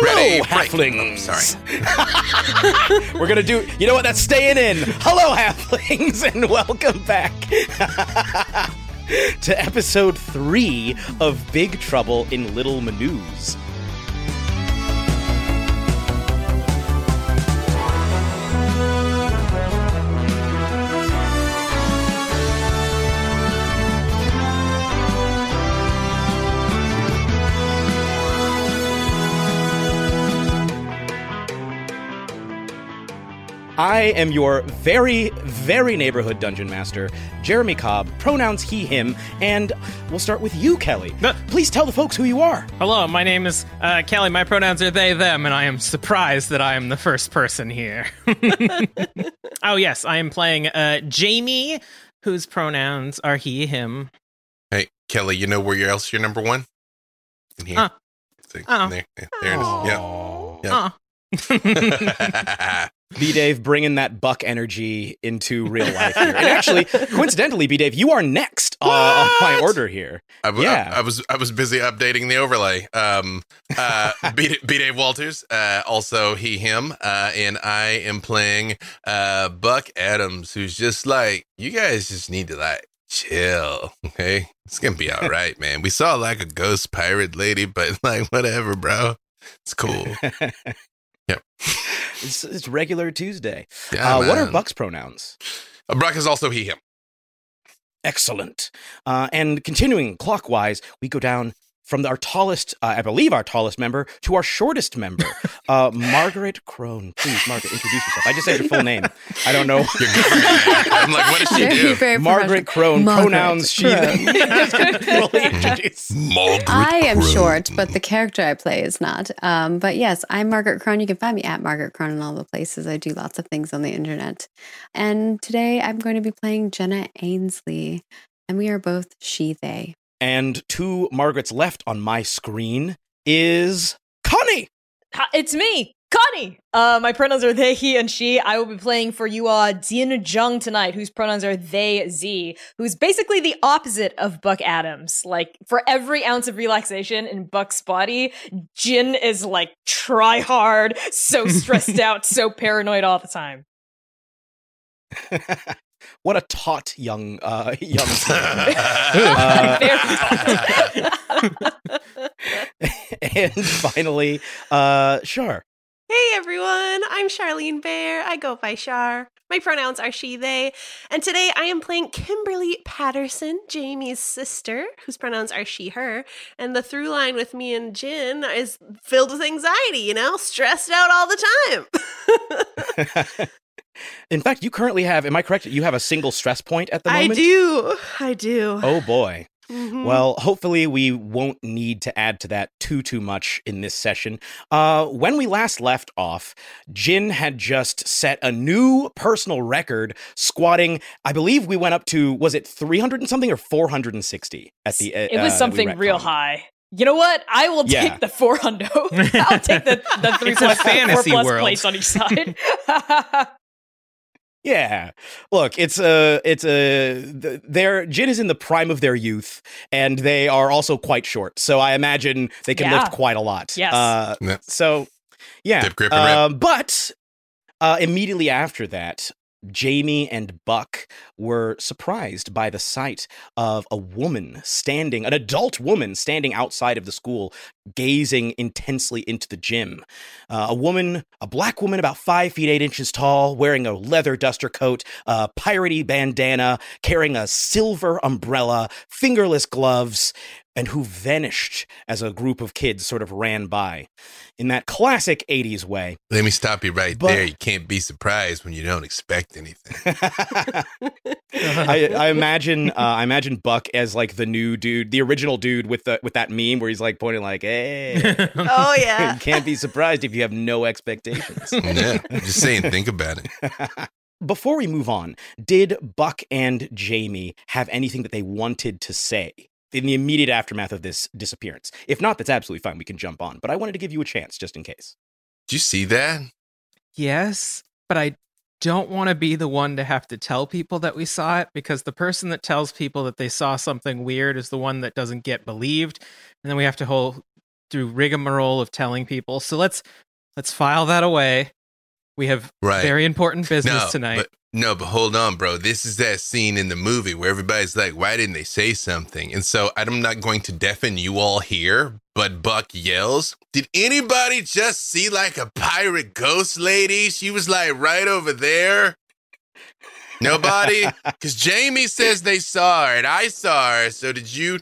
Hello, Ready, halflings. Oh, sorry. We're gonna do. You know what? That's staying in. Hello, halflings, and welcome back to episode three of Big Trouble in Little Mineuse. I am your very, very neighborhood dungeon master, Jeremy Cobb, pronouns he, him, and we'll start with you, Kelly. No. Please tell the folks who you are. Hello, my name is uh, Kelly. My pronouns are they, them, and I am surprised that I am the first person here. oh, yes, I am playing uh, Jaime, whose pronouns are he, him. Hey, Kelly, you know where else you're number one? In here. Huh. See, Oh. There, there it is. Yeah. Yeah. B Dave bringing that buck energy into real life here. And actually, coincidentally, B Dave, you are next uh, on my order here. I, w- Yeah. I, I was I was busy updating the overlay. Um, uh, B, B. Dave Walters, uh, also he him, uh, and I am playing uh, Buck Adams, who's just like you guys just need to like chill, okay? It's gonna be all right, man. We saw like a ghost pirate lady, but like whatever, bro. It's cool. Yep. It's, it's regular Tuesday. Yeah, uh, what are. Buck's pronouns? Uh, Brock is also he him. Excellent. Uh, and continuing clockwise, we go down from our tallest, uh, I believe our tallest member, to our shortest member, uh, Margaret Krohn. Please, Margaret, introduce yourself. I just said your full name. I don't know. Your government name. I'm like, what does she Very, do? very Margaret professional. Krohn, Margaret pronouns she. Krohn. Margaret I am Krohn. short, but the character I play is not. Um, but yes, I'm Margaret Krohn. You can find me at Margaret Krohn in all the places. I do lots of things on the internet. And today I'm going to be playing Jenna Ainsley, and we are both she, they. And to Margaret's left on my screen is Connie. It's me, Connie. Uh, my pronouns are they, he, and she. I will be playing for you, uh, Jin Zheng tonight, whose pronouns are they, xe, who's basically the opposite of Buck Adams. Like, for every ounce of relaxation in Buck's body, Jin is like try hard, so stressed out, so paranoid all the time. what a taut young uh, young. Very- and finally, uh, Char. Hey everyone, I'm Charlene Bayer. I go by Char. My pronouns are she, they. And today I am playing Kimberly Patterson, Jaime's sister, whose pronouns are she, her. And the through line with me and Jin is filled with anxiety, you know, stressed out all the time. In fact, you currently have. Am I correct? You have a single stress point at the moment? I do. I do. Oh boy. Mhm. Well, hopefully we won't need to add to that too too much in this session. Uh, when we last left off, Jin had just set a new personal record, squatting. I believe we went up to was it three hundred and something or four hundred and sixty at the. Uh, it was uh, something real high. You know what? I will Yeah. take the four hundo. I'll take the, the three It's a plus, four plus world. place on each side. Yeah, look, it's a, it's a. Their Jin is in the prime of their youth, and they are also quite short. So I imagine they can Yeah. lift quite a lot. Yes. Uh, Yeah. so, yeah. Dip, grip, and rip. Uh, but uh, immediately after that, Jaime and Buck were surprised by the sight of a woman standing, an adult woman standing outside of the school, gazing intensely into the gym. Uh, a woman, a black woman about five feet eight inches tall, wearing a leather duster coat, a piratey bandana, carrying a silver umbrella, fingerless gloves, and who vanished as a group of kids sort of ran by in that classic 80s way. Let me stop you right But- there. You can't be surprised when you don't expect anything. I, I imagine uh, I imagine Buck as like the new dude, the original dude with the with that meme where he's like pointing like, "Hey, Oh yeah. you can't be surprised if you have no expectations." yeah, I'm just saying, think about it. Before we move on, did Buck and Jaime have anything that they wanted to say in the immediate aftermath of this disappearance? If not, that's absolutely fine. We can jump on. But I wanted to give you a chance just in case. Do you see that? Yes, but I don't want to be the one to have to tell people that we saw it because the person that tells people that they saw something weird is the one that doesn't get believed, and then we have to hold through rigmarole of telling people. So let's let's file that away. We have Right. very important business no, tonight. But, no, but hold on, bro. This is that scene in the movie where everybody's like, why didn't they say something? And so I'm not going to deafen you all here, but Buck yells, Did anybody just see like a pirate ghost lady? She was like right over there. Nobody? Because Jaime says they saw her and I saw her. So did you?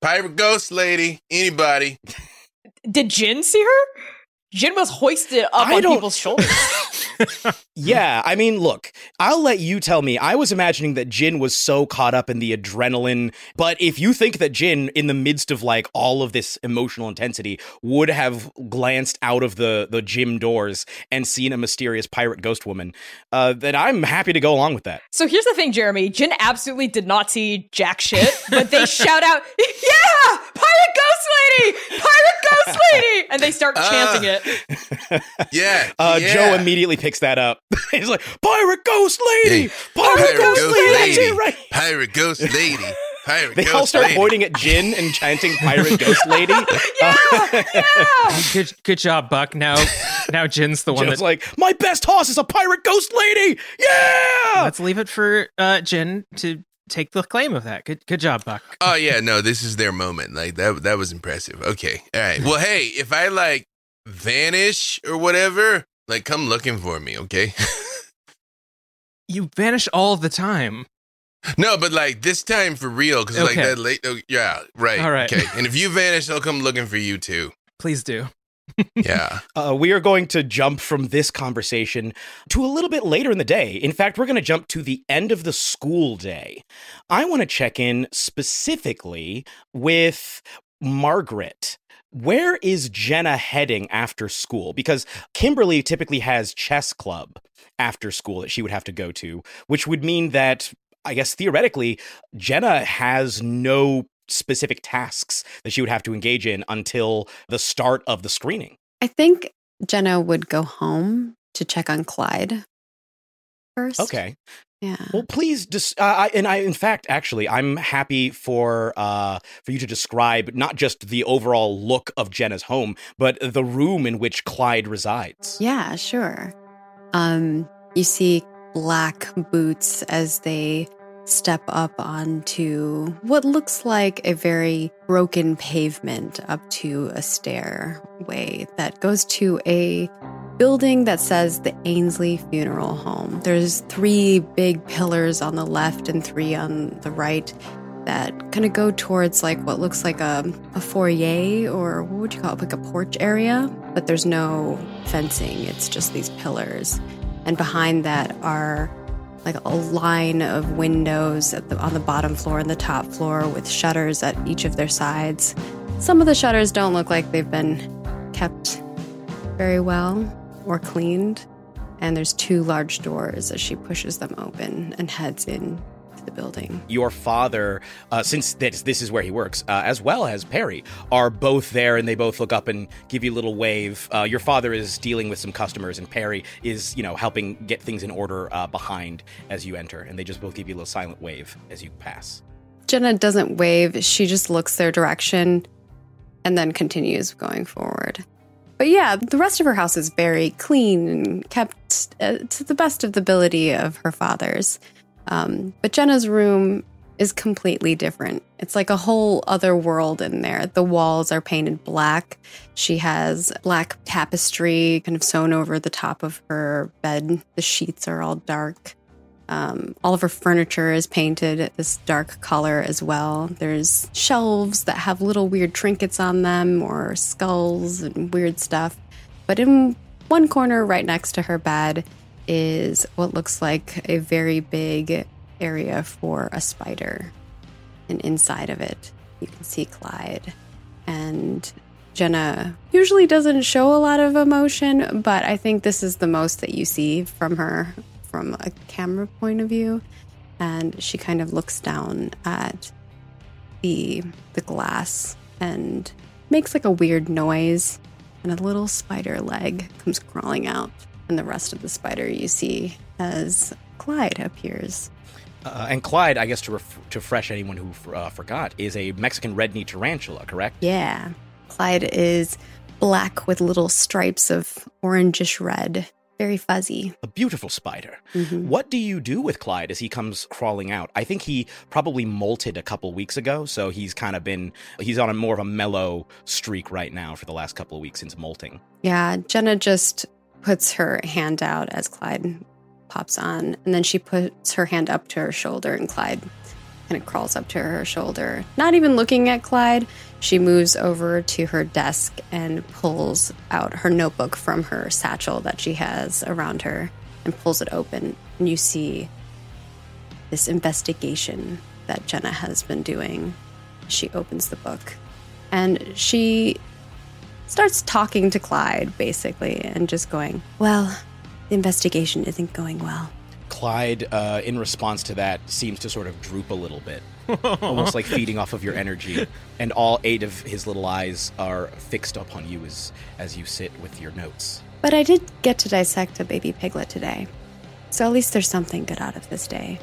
Pirate ghost lady? Anybody? Did Jin see her? Jin was hoisted up I on don't- people's shoulders. Yeah, I mean, look, I'll let you tell me. I was imagining that Jin was so caught up in the adrenaline, but if you think that Jin, in the midst of like all of this emotional intensity, would have glanced out of the the gym doors and seen a mysterious pirate ghost woman, uh, then I'm happy to go along with that. So here's the thing, Jeremy. Jin absolutely did not see jack shit, but they shout out, "Yeah, pirate ghost lady, pirate ghost lady!" and they start chanting Ah. it. Yeah. Uh, yeah. Joe immediately picks that up. He's like, "Pirate ghost lady, Hey, pirate, pirate ghost, ghost lady, that's lady. it, right?" Pirate ghost lady. Pirate They ghost all start lady. pointing at Jin and chanting "Pirate Ghost Lady." Yeah, yeah. good good job, Buck. Now now Jin's the one Jin's that like, "My best horse is a pirate ghost lady." Yeah. let's leave it for uh Jin to take the claim of that. Good good job, Buck. Oh yeah, no, this is their moment. Like that that was impressive. Okay. All right. Well, hey, if I like vanish or whatever, like come looking for me, okay? You vanish all the time. no, but like this time for real cuz like that late oh, yeah, right. All right. Okay. And if you vanish, I'll come looking for you too. Please do. Yeah. Uh, we are going to jump from this conversation to a little bit later in the day. In fact, we're going to jump to the end of the school day. I want to check in specifically with Margaret. Where is Jenna heading after school? Because Kimberly typically has chess club after school that she would have to go to, which would mean that I guess theoretically, Jenna has no specific tasks that she would have to engage in until the start of the screening. I think Jenna would go home to check on Clyde first. Okay. Yeah. Well, please, dis- uh, I, and I, in fact, actually, I'm happy for uh, for you to describe not just the overall look of Jenna's home, but the room in which Clyde resides. Yeah, sure. Um, you see black boots as they step up onto what looks like a very broken pavement up to a stairway that goes to a building that says the Ainsley Funeral Home. There's three big pillars on the left and three on the right that kind of go towards like what looks like a, a foyer or what would you call it, like a porch area, but there's no fencing. It's just these pillars. And behind that are like a line of windows the, on the bottom floor and the top floor with shutters at each of their sides. Some of the shutters don't look like they've been kept very well or cleaned. And there's two large doors as she pushes them open and heads in to the building. Your father, uh, since this, this is where he works, uh, as well as Perry, are both there and they both look up and give you a little wave. Uh, your father is dealing with some customers and Perry is, you know, helping get things in order uh, behind as you enter. And they just both give you a little silent wave as you pass. Jenna doesn't wave, she just looks their direction and then continues going forward. But yeah, the rest of her house is very clean and kept uh, to the best of the ability of her father's. Um, but Jenna's room is completely different. It's like a whole other world in there. The walls are painted black. She has black tapestry kind of sewn over the top of her bed. The sheets are all dark. Um, all of her furniture is painted this dark color as well. There's shelves that have little weird trinkets on them or skulls and weird stuff. But in one corner, right next to her bed, is what looks like a very big area for a spider. And inside of it, you can see Clyde. And Jenna usually doesn't show a lot of emotion, but I think this is the most that you see from her from a camera point of view. And she kind of looks down at the the glass and makes like a weird noise and a little spider leg comes crawling out and the rest of the spider you see as Clyde appears. Uh, and Clyde, I guess to ref- to fresh anyone who uh, forgot, is a Mexican red knee tarantula, correct? Yeah. Clyde is black with little stripes of orangish red, very fuzzy. A beautiful spider. Mhm. What do you do with Clyde as he comes crawling out? I think he probably molted a couple weeks ago, so he's kind of been he's on a more of a mellow streak right now for the last couple of weeks since molting. Yeah, Jenna just puts her hand out as Clyde pops on, and then she puts her hand up to her shoulder, and Clyde kind of crawls up to her shoulder. Not even looking at Clyde, she moves over to her desk and pulls out her notebook from her satchel that she has around her and pulls it open. And you see this investigation that Jenna has been doing. She opens the book and she starts talking to Clyde basically and just going, Well, the investigation isn't going well. Clyde, uh, in response to that, seems to sort of droop a little bit, almost like feeding off of your energy. And all eight of his little eyes are fixed upon you as as you sit with your notes. But I did get to dissect a baby piglet today. So at least there's something good out of this day.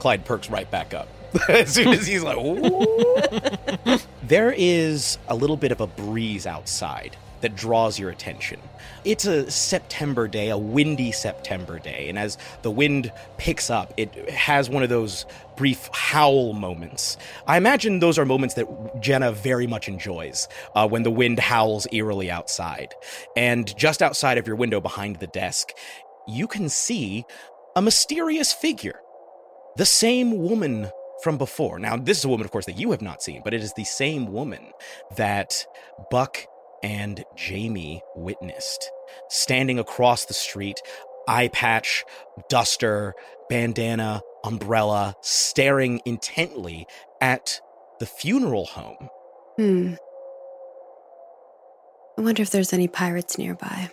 Clyde perks right back up as soon as he's like, "Ooh." there is a little bit of a breeze outside that draws your attention. It's a September day, a windy September day, and as the wind picks up, it has one of those brief howl moments. I imagine those are moments that Jenna very much enjoys uh, when the wind howls eerily outside. And just outside of your window behind the desk, you can see a mysterious figure the same woman from before. Now, this is a woman, of course, that you have not seen, but it is the same woman that Buck and Jaime witnessed. Standing across the street, eye patch, duster, bandana, umbrella, staring intently at the funeral home. Hmm. I wonder if there's any pirates nearby.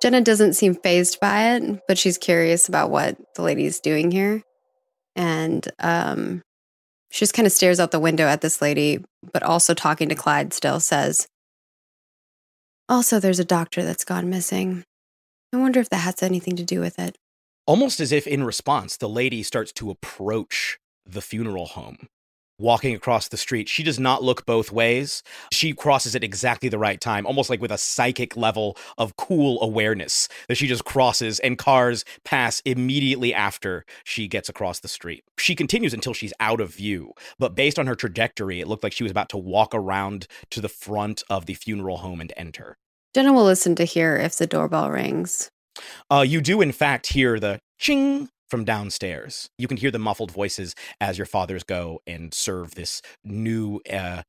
Jenna doesn't seem phased by it, but she's curious about what the lady's doing here. And um, she just kind of stares out the window at this lady, but also talking to Clyde still says, Also, there's a doctor that's gone missing. I wonder if that has anything to do with it. Almost as if in response, the lady starts to approach the funeral home. Walking across the street, she does not look both ways. She crosses at exactly the right time, almost like with a psychic level of cool awareness that she just crosses and cars pass immediately after she gets across the street. She continues until she's out of view, but based on her trajectory, it looked like she was about to walk around to the front of the funeral home and enter. Jenna will listen to hear if the doorbell rings. Uh, you do, in fact, hear the ching from downstairs. You can hear the muffled voices as your fathers go and serve this new. Uh,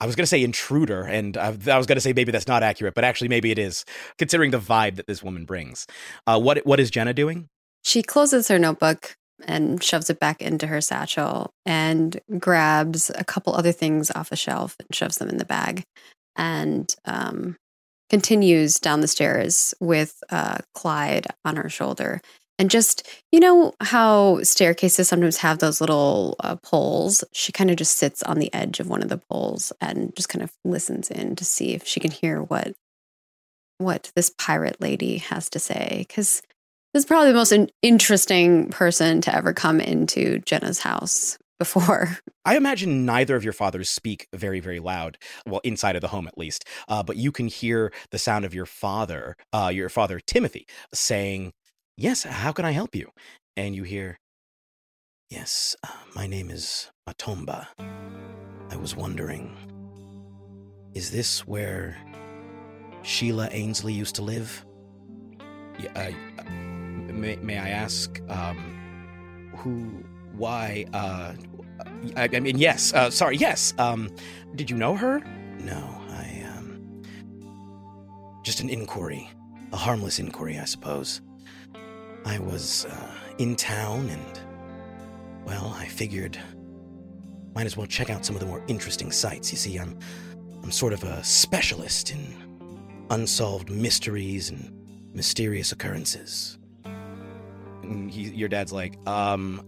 I was going to say intruder, and I, was going to say maybe that's not accurate, but actually maybe it is, considering the vibe that this woman brings. Uh, what what is Jenna doing? She closes her notebook and shoves it back into her satchel and grabs a couple other things off a shelf and shoves them in the bag and um, continues down the stairs with uh, Clyde on her shoulder. And just, you know, how staircases sometimes have those little uh, poles? She kind of just sits on the edge of one of the poles and just kind of listens in to see if she can hear what what this pirate lady has to say. Because this is probably the most in- interesting person to ever come into Jenna's house. before. I imagine neither of your fathers speak very, very loud. Well, inside of the home at least. Uh, but you can hear the sound of your father, uh, your father Timothy, saying, "Yes, how can I help you?" And you hear, "Yes, uh, my name is Matomba. I was wondering, is this where Sheila Ainsley used to live?" Yeah, uh, may, may I ask, um, who, why, uh, I, I mean, yes, uh, sorry, yes, um, did you know her? No, I, um, just an inquiry, a harmless inquiry, I suppose. I was, uh, in town and, well, I figured might as well check out some of the more interesting sites. You see, I'm, I'm sort of a specialist in unsolved mysteries and mysterious occurrences. And he, your dad's like, um,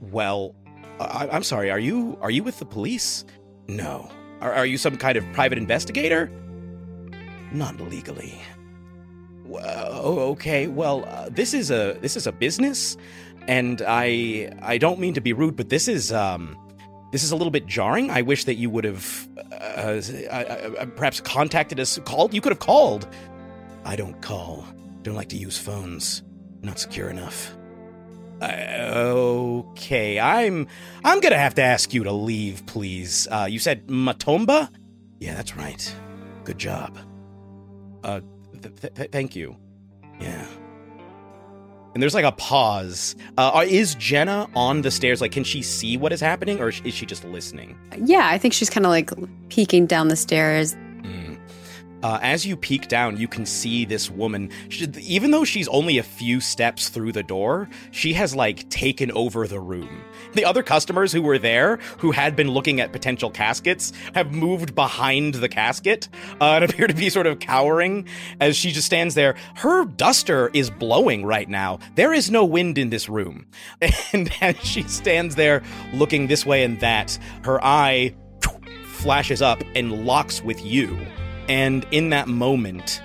well, I, I'm sorry. Are you are you with the police? No. Are, are you some kind of private investigator? Not legally. Well, okay. Well, uh, this is a this is a business, and I I don't mean to be rude, but this is um this is a little bit jarring. I wish that you would have uh, uh, perhaps contacted us, called. You could have called. I don't call. Don't like to use phones. Not secure enough. Uh, okay, I'm I'm gonna have to ask you to leave, please. Uh, you said Matomba? Yeah, that's right. Good job. Uh, th- th- th- thank you. Yeah. And there's like a pause. Uh, is Jenna on the stairs? Like, can she see what is happening, or is she just listening? Yeah, I think she's kind of like peeking down the stairs. Uh, as you peek down, you can see this woman. She, even though she's only a few steps through the door, she has like taken over the room. The other customers who were there, who had been looking at potential caskets, have moved behind the casket uh, and appear to be sort of cowering as she just stands there. Her duster is blowing right now. There is no wind in this room. And as she stands there looking this way and that, her eye flashes up and locks with you. And in that moment,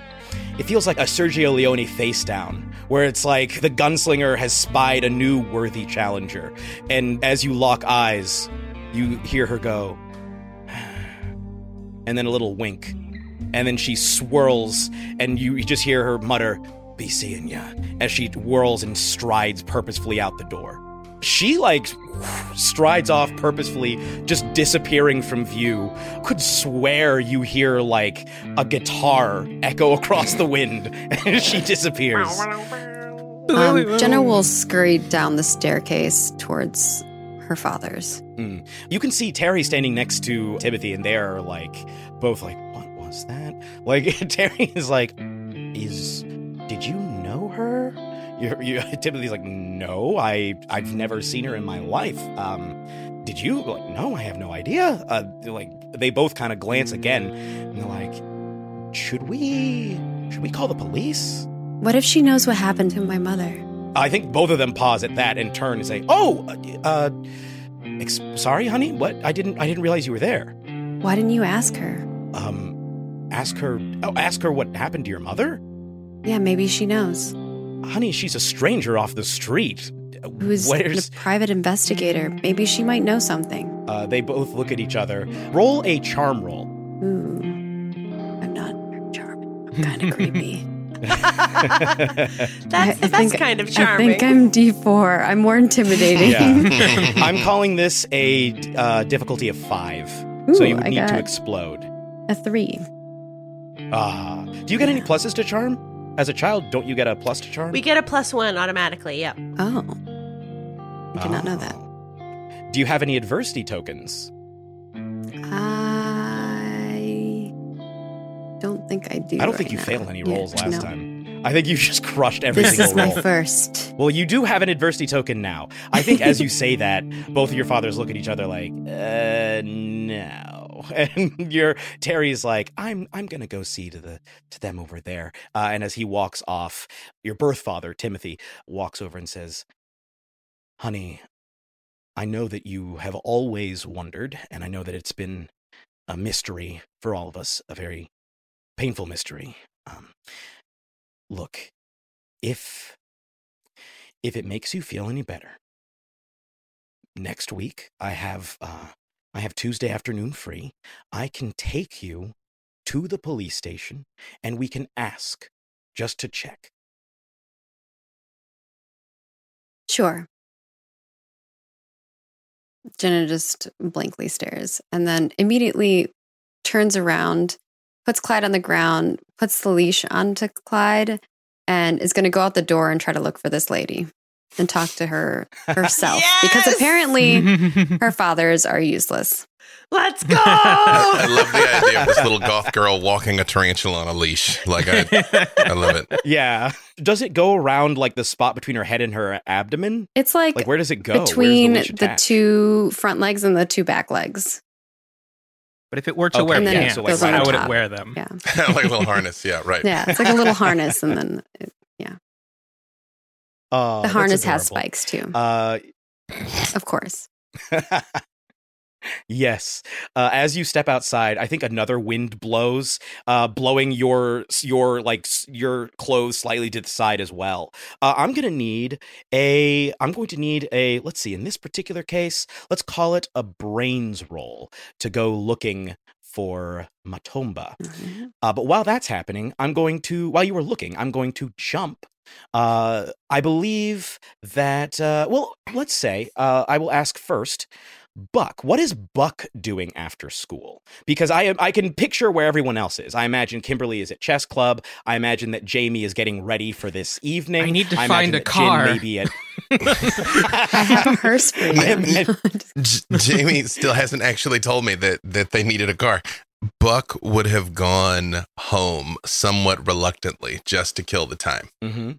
it feels like a Sergio Leone face down, where it's like the gunslinger has spied a new worthy challenger. And as you lock eyes, you hear her go, and then a little wink. And then she swirls, and you just hear her mutter, Be seeing ya, as she whirls and strides purposefully out the door. She like strides off purposefully, just disappearing from view. Could swear you hear like a guitar echo across the wind as she disappears. Um, Jenna will scurry down the staircase towards her father's. Mm. You can see Terry standing next to Timothy, and they're like both like, "What was that?" Like Terry is like, "Is You're, you Timothy's like, "No, I I've never seen her in my life." Um, did you? Like, no, I have no idea. Uh, like they both kind of glance again, and they're like, "Should we should we call the police?" What if she knows what happened to my mother? I think both of them pause at that and turn and say, "Oh, uh, ex- sorry, honey. What? I didn't. I didn't realize you were there. Why didn't you ask her? Um, ask her. Oh, ask her what happened to your mother. Yeah, maybe she knows. Honey, she's a stranger off the street. Who's Where's? a private investigator? Maybe she might know something. Uh, they both look at each other. Roll a charm roll. Ooh, I'm not charming. I'm kind of creepy. That's I- the I best think- kind of charm. I think I'm D4. I'm more intimidating. Yeah. I'm calling this a uh, difficulty of five. so you would I need to explode. a three. Ah, do you get any pluses to charm? As a child, don't you get a plus to charm? we get a plus one automatically. Yep. Oh, I did not know that. Oh. Do you have any adversity tokens? I don't think I do. I don't think you now. failed any Yeah, rolls last no. time. I think you just crushed every This single is my first. Well, you do have an adversity token now. I think as you say that, both of your fathers look at each other like, uh, no. And your Terry's like, I'm I'm gonna go see to the to them over there. Uh, and as he walks off, your birth father, Timothy, walks over and says, Honey, I know that you have always wondered, and I know that it's been a mystery for all of us, a very painful mystery. Um, look, if if it makes you feel any better, next week I have uh, I have Tuesday afternoon free. I can take you to the police station and we can ask just to check. Sure. Jenna just blankly stares and then immediately turns around, puts Clyde on the ground, puts the leash onto Clyde, and is going to go out the door and try to look for this lady and talk to her herself because apparently her fathers are useless. Let's go. I love the idea of this little goth girl walking a tarantula on a leash. Like I, I love it. Yeah. Does it go around like the spot between her head and her abdomen? It's like, Like where does it go? Between leash the, two front legs and the two back legs. But if it were to Okay, wear And pants, it goes on how would top. it wear them? Yeah. like a little harness. Yeah, right. Yeah. It's like a little harness and then it, Oh, the harness has spikes too. Uh, of course. yes. Uh, as you step outside, I think another wind blows, uh, blowing your your like your clothes slightly to the side as well. Uh, I'm gonna need a. I'm going to need a. Let's see. In this particular case, let's call it a brains roll to go looking for Matomba. Mhm. Uh, but while that's happening, I'm going to, while you were looking, I'm going to jump. Uh, I believe that, uh, well, let's say uh, I will ask first. Buck, what is Buck doing after school? Because I I can picture where everyone else is. I imagine Kimberly is at chess club. I imagine that Jaime is getting ready for this evening. I need to imagine find a that Jin car. may be at- I have a hearse for you. I J- Jaime still hasn't actually told me that that they needed a car. Buck would have gone home somewhat reluctantly just to kill the time. hmm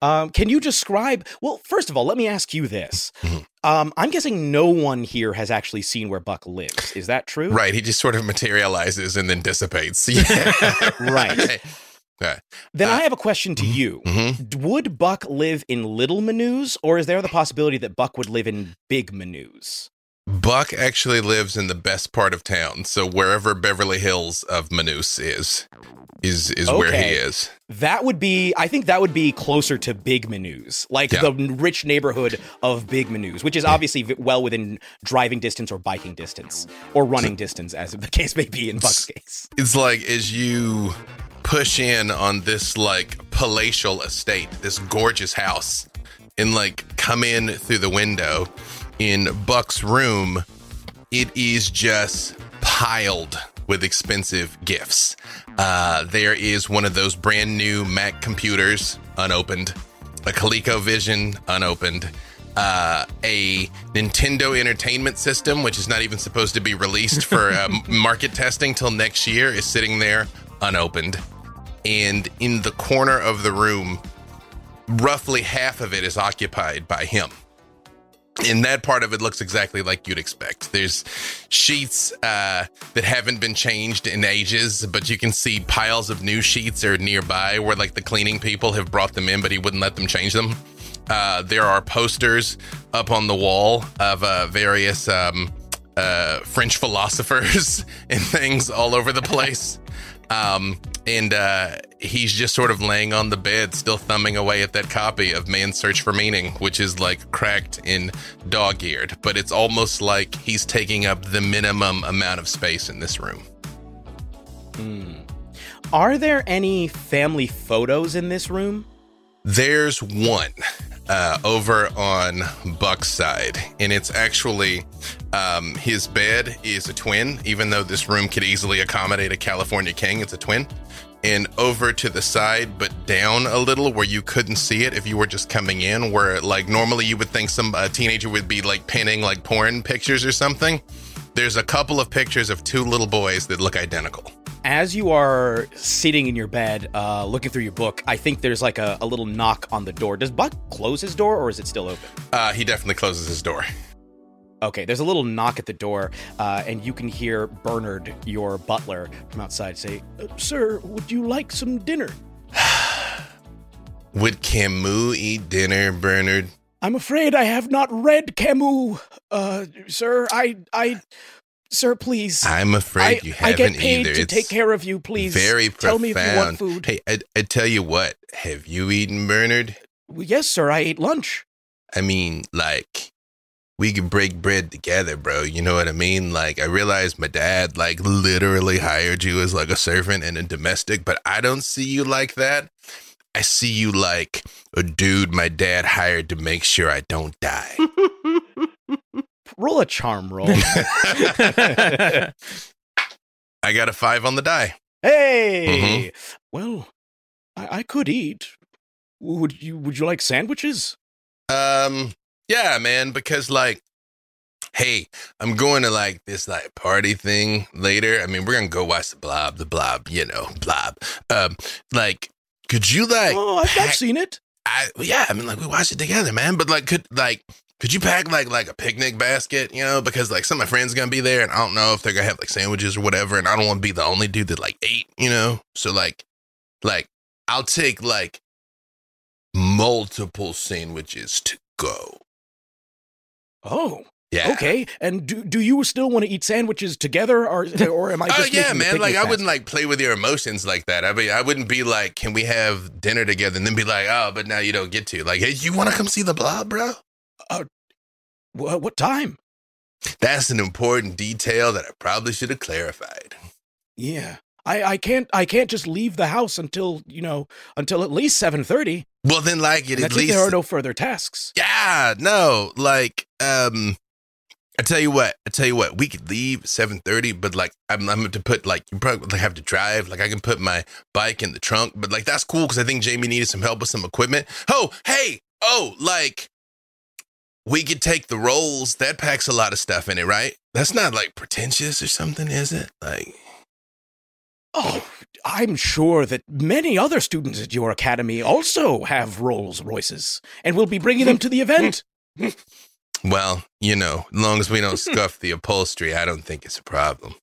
Um, can you describe? Well, first of all, let me ask you this. Mhm. Um, I'm guessing no one here has actually seen where Buck lives. Is that true? Right, he just sort of materializes and then dissipates. Yeah. Right. Okay. Then Uh, I have a question to you. Mhm. Would Buck live in Little Mineuse, or is there the possibility that Buck would live in Big Mineuse? Buck actually lives in the best part of town, so wherever Beverly Hills of Mineuse is, is is where he is. That would be, I think that would be closer to Big Mineuse, like Yeah. the rich neighborhood of Big Mineuse, which is obviously well within driving distance or biking distance or running distance, as the case may be in Buck's case. It's like as you push in on this like palatial estate, this gorgeous house, and like come in through the window in Buck's room, it is just piled with expensive gifts. Uh, there is one of those brand new Mac computers unopened, a ColecoVision unopened, uh, a Nintendo Entertainment System, which is not even supposed to be released for um, market testing till next year, is sitting there unopened. And in the corner of the room, roughly half of it is occupied by him. And that part of it looks exactly like you'd expect. There's sheets uh, that haven't been changed in ages, but you can see piles of new sheets are nearby where like the cleaning people have brought them in, but he wouldn't let them change them. Uh, there are posters up on the wall of uh, various um, uh, French philosophers and things all over the place. Um, and uh, he's just sort of laying on the bed, still thumbing away at that copy of Man's Search for Meaning, which is like cracked and dog eared. But it's almost like he's taking up the minimum amount of space in this room. Hmm. Are there any family photos in this room? There's one uh, over on Buck's side, and it's actually um, his bed is a twin, even though this room could easily accommodate a California king. It's a twin. And over to the side, but down a little where you couldn't see it if you were just coming in, where like normally you would think some uh, teenager would be like pinning like porn pictures or something. There's a couple of pictures of two little boys that look identical. As you are sitting in your bed, uh, looking through your book, I think there's like a, a little knock on the door. Does Buck close his door or is it still open? Uh, he definitely closes his door. Okay, there's a little knock at the door, uh, and you can hear Bernard, your butler, from outside say, "Uh, Sir, would you like some dinner? Would Camus eat dinner, Bernard? I'm afraid I have not read Camus, uh, sir. I, I, sir, please. I'm afraid I, you haven't I get paid either. to It's take care of you, please. Very profound. Tell me if you want food. Hey, I, I tell you what. Have you eaten, Bernard? Well, yes, sir. I ate lunch. I mean, like we can break bread together, bro. You know what I mean? Like I realize my dad like literally hired you as like a servant and a domestic, but I don't see you like that. I see you like a dude my dad hired to make sure I don't die. Roll a charm roll. I got a five on the die. hey, well, I, I could eat. Would you Would you like sandwiches? Um, yeah, man, because like, hey, I'm going to like this like party thing later. I mean, we're gonna go watch the blob, the blob, you know, blob. Um, like, could you like? oh, I've, I've seen it. I yeah, I mean, like we watched it together, man. But like, could like. Could you pack like like a picnic basket, you know, because like some of my friends are gonna be there, and I don't know if they're gonna have like sandwiches or whatever, and I don't want to be the only dude that like ate, you know. So like, like I'll take like multiple sandwiches to go. Oh, Yeah. okay. And do do you still want to eat sandwiches together, or or am I? Oh yeah, man. Like I wouldn't like play with your emotions like that. I mean, I wouldn't be like, "Can we have dinner together?" And then be like, "Oh, but now you don't get to." Like, hey, you want to come see the blob, bro? What, what time? That's an important detail that I probably should have clarified. Yeah, I I can't I can't just leave the house until you know until at least seven thirty. Well, then, like, it at least there are no further tasks. Yeah, no, like, um, I tell you what, I tell you what, we could leave seven thirty, but like, I'm, I'm to put like you probably have to drive. Like, I can put my bike in the trunk, but like that's cool because I think Jaime needed some help with some equipment. Oh, hey, oh, like, we could take the rolls. That packs a lot of stuff in it, right? That's not like pretentious or something, is it? Like, Oh, I'm sure that many other students at your academy also have Rolls Royces, and will be bringing them to the event. well, you know, as long as we don't scuff the upholstery, I don't think it's a problem.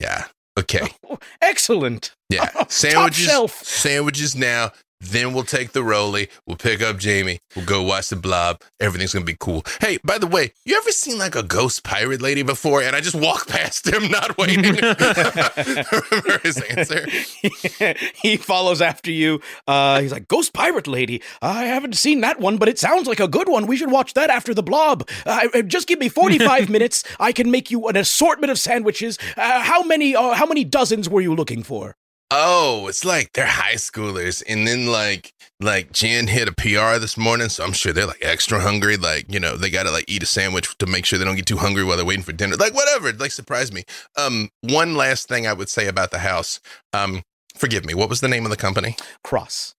Yeah. Okay. Oh, excellent. Yeah, sandwiches. Sandwiches now. Then we'll take the rolly. We'll pick up Jaime. We'll go watch the blob. Everything's gonna be cool. Hey, by the way, you ever seen like a ghost pirate lady before? And I just walk past him, not waiting. Remember his answer? he follows after you. Uh, he's like, Ghost Pirate Lady. I haven't seen that one, but it sounds like a good one. We should watch that after the blob. Uh, uh, just give me 45 minutes. I can make you an assortment of sandwiches. Uh, how many uh, How many dozens were you looking for? Oh, it's like they're high schoolers, and then like like Jen hit a PR this morning, so I'm sure they're like extra hungry. Like you know they got to like eat a sandwich to make sure they don't get too hungry while they're waiting for dinner. Like whatever, like surprise me. Um, one last thing I would say about the house. Um, forgive me. What was the name of the company? Cross.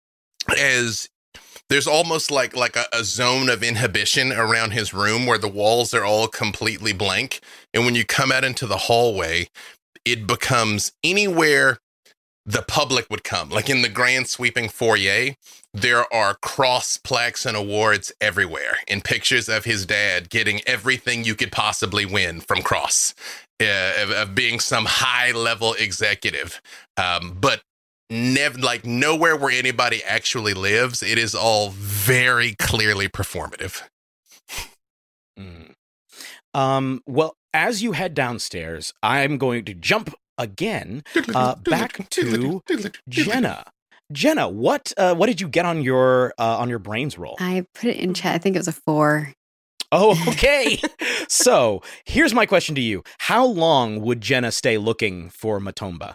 As there's almost like like a, a zone of inhibition around his room where the walls are all completely blank, and when you come out into the hallway, it becomes anywhere the public would come. Like in the grand sweeping foyer, there are cross plaques and awards everywhere and pictures of his dad getting everything you could possibly win from Cross, uh, of, of being some high level executive. Um, but never like nowhere where anybody actually lives. It is all very clearly performative. Mm. Um, well, as you head downstairs, I'm going to jump again uh, back to Jenna. Jenna, what uh, what did you get on your uh, on your brains roll? I put it in chat. I think it was a four. Oh, okay. so here's my question to you: How long would Jenna stay looking for Matomba?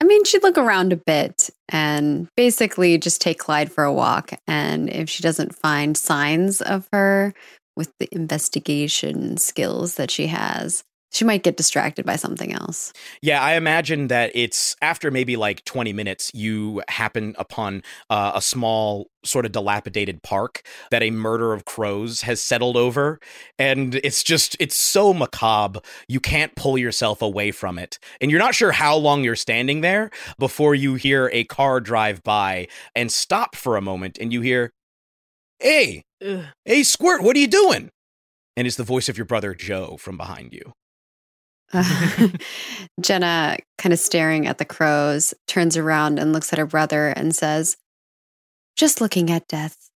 I mean, she'd look around a bit and basically just take Clyde for a walk. And if she doesn't find signs of her with the investigation skills that she has, she might get distracted by something else. Yeah, I imagine that it's after maybe like 20 minutes, you happen upon uh, a small, sort of dilapidated park that a murder of crows has settled over. And it's just, it's so macabre. You can't pull yourself away from it. And you're not sure how long you're standing there before you hear a car drive by and stop for a moment and you hear, Hey, Ugh. hey, Squirt, what are you doing? And it's the voice of your brother Joe from behind you. Jenna, kind of staring at the crows, turns around and looks at her brother and says, Just looking at death.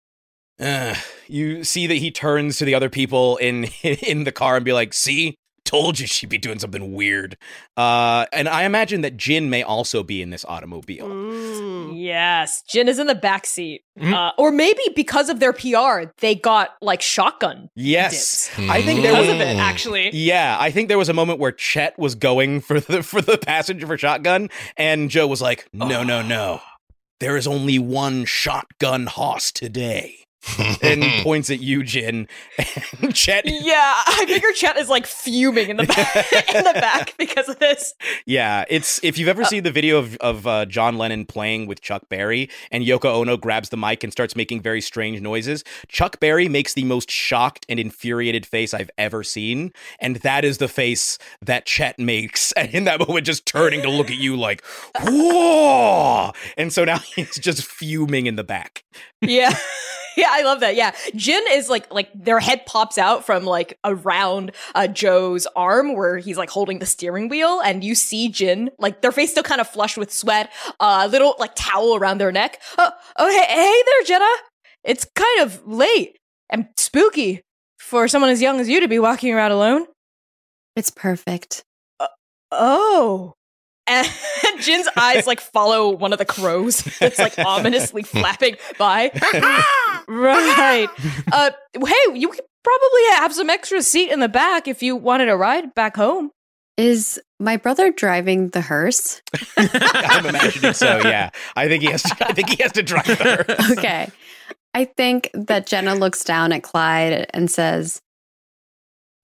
Uh, you see that he turns to the other people in in the car and be like, "See, Told you she'd be doing something weird. Uh, and I imagine that Jin may also be in this automobile. Mm. Yes, Jin is in the back seat. Mhm. Uh, or maybe because of their PR, they got like shotgun. Yes, Dips. I think there Because was. of it, actually. Yeah, I think there was a moment where Chet was going for the for the passenger for shotgun, and Joe was like, "No, no, no, there is only one shotgun hoss today," and points at you, Jin. And Chet, Yeah, I figure Chet is like fuming in the back, in the back because of this. yeah, it's if you've ever seen the video of of uh, John Lennon playing with Chuck Berry, and Yoko Ono grabs the mic and starts making very strange noises. Chuck Berry makes the most shocked and infuriated face I've ever seen, and that is the face that Chet makes, and in that moment, just turning to look at you like, "Whoa!" And so now he's just fuming in the back. Yeah. Yeah, I love that. Yeah. Jin is like like their head pops out from like around uh, Joe's arm where he's like holding the steering wheel and you see Jin like their face still kind of flushed with sweat, a uh, little like towel around their neck. Oh, oh hey, hey there, Jenna. It's kind of late and spooky for someone as young as you to be walking around alone. It's perfect. Oh. And Jin's eyes like follow one of the crows that's like ominously flapping by. right. Uh, hey, you could probably have some extra seat in the back if you wanted a ride back home. Is my brother driving the hearse? I'm imagining so. Yeah, I think he has. To, I think he has to drive her. Okay. I think that Jenna looks down at Clyde and says,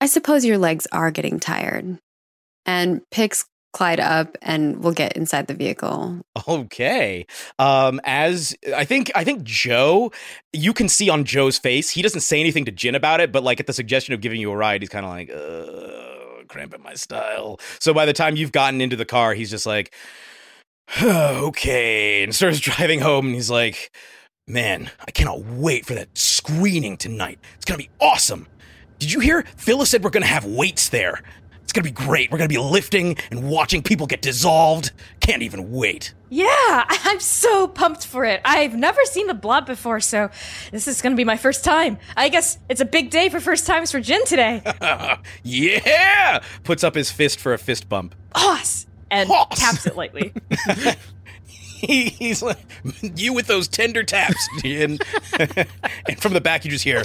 I suppose your legs are getting tired. And picks Clyde up and we'll get inside the vehicle. Okay. Um, as I think, I think Joe, you can see on Joe's face, he doesn't say anything to Jin about it, but like at the suggestion of giving you a ride, he's kind of like, uh, cramping my style. So by the time you've gotten into the car, he's just like, okay, and starts driving home, and he's like, man, I cannot wait for that screening tonight. It's gonna be awesome. Did you hear? Phyllis said we're gonna have weights there. It's gonna be great. We're gonna be lifting and watching people get dissolved. Can't even wait. Yeah, I'm so pumped for it. I've never seen the blob before, so this is gonna be my first time. I guess it's a big day for first times for Jin today. yeah! Puts up his fist for a fist bump. Hoss! And Hoss. taps it lightly. He's like, you with those tender taps. and, and from the back, you just hear.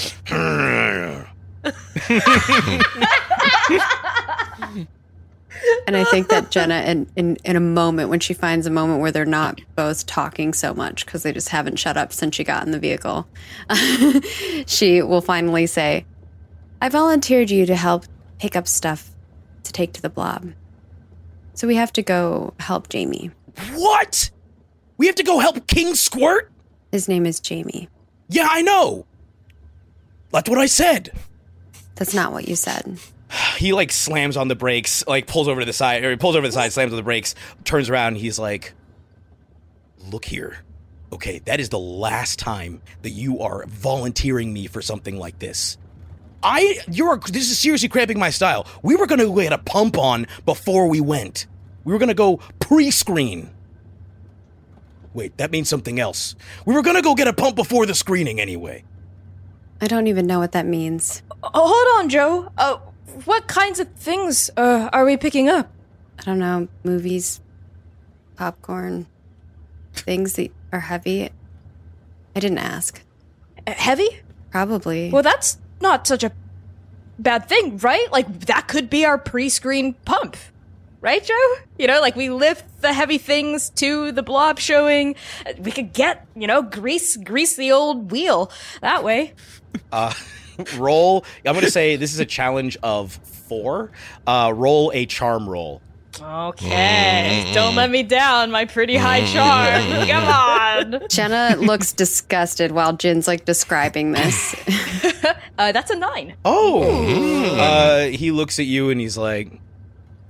And I think that Jenna, in, in, in a moment, when she finds a moment where they're not both talking so much because they just haven't shut up since she got in the vehicle, she will finally say, I volunteered you to help pick up stuff to take to the blob. So we have to go help Jamie. what? We have to go help King Squirt? His name is Jamie. Yeah, I know. That's what I said. That's not what you said. He like slams on the brakes, like pulls over to the side, or he pulls over to the side, slams on the brakes, turns around, he's like, Look here. Okay, that is the last time that you are volunteering me for something like this. I you're this is seriously cramping my style. We were gonna get a pump on before we went. We were gonna go pre-screen. Wait, that means something else. We were gonna go get a pump before the screening anyway. I don't even know what that means. Oh, hold on, Joe. Uh, what kinds of things uh, are we picking up? I don't know, movies, popcorn, things that are heavy. I didn't ask. Uh, heavy? Probably. Well, that's not such a bad thing, right? Like, that could be our pre screen pump. Right, Joe? You know, like we lift the heavy things to the blob showing. Uh, We could get, you know, grease grease the old wheel that way. Uh, roll. I'm going to say this is a challenge of four. Uh, roll a charm roll. Okay, don't let me down, my pretty high charm. Come on. Jenna looks disgusted while Jin's like describing this. Uh, that's a nine. Oh. Uh, he looks at you and he's like,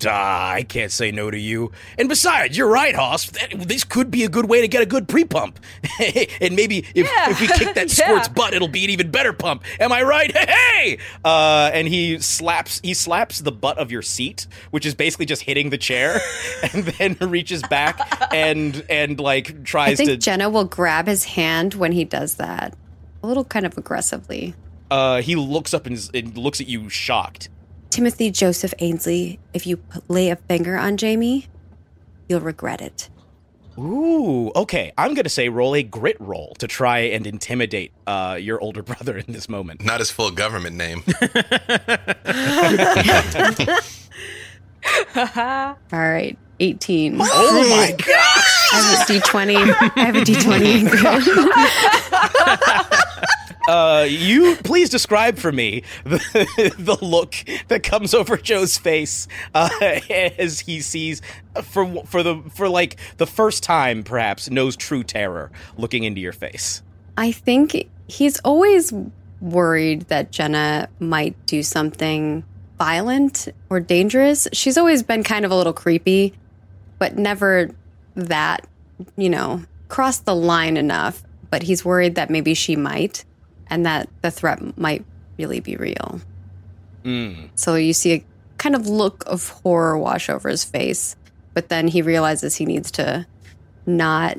"Ah, I can't say no to you. And besides, you're right, Hoss. That- This could be a good way to get a good pre-pump. and maybe if, Yeah. if we kick that Yeah. squirt's butt, it'll be an even better pump. Am I right? Hey! Uh, and he slaps he slaps the butt of your seat, which is basically just hitting the chair, and then reaches back and and like tries to- I think to. Jenna will grab his hand when he does that. A little kind of aggressively. uh, he looks up and, and looks at you shocked. Timothy Joseph Ainsley, if you lay a finger on Jamie, you'll regret it. Ooh, okay. I'm gonna say roll a grit roll to try and intimidate uh, your older brother in this moment. Not his full government name. All right, 18. Oh my gosh! I have a d20. I have a d20. Uh, you please describe for me the, the look that comes over Joe's face uh, as he sees for for the for like the first time perhaps knows true terror looking into your face. I think he's always worried that Jenna might do something violent or dangerous. She's always been kind of a little creepy, but never that, you know, crossed the line enough. But he's worried that maybe she might and that the threat might really be real. Mm. So you see a kind of look of horror wash over his face, but then he realizes he needs to not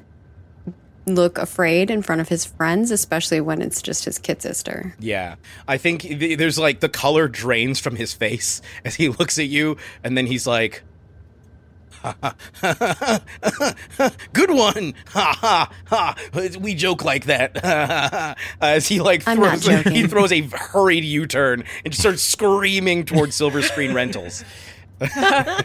look afraid in front of his friends, especially when it's just his kid sister. Yeah, I think th- there's like the color drains from his face as he looks at you, and then he's like, "Good one, ha ha ha!" We joke like that as he like throws he throws a hurried U-turn and starts screaming towards Silver Screen Rentals.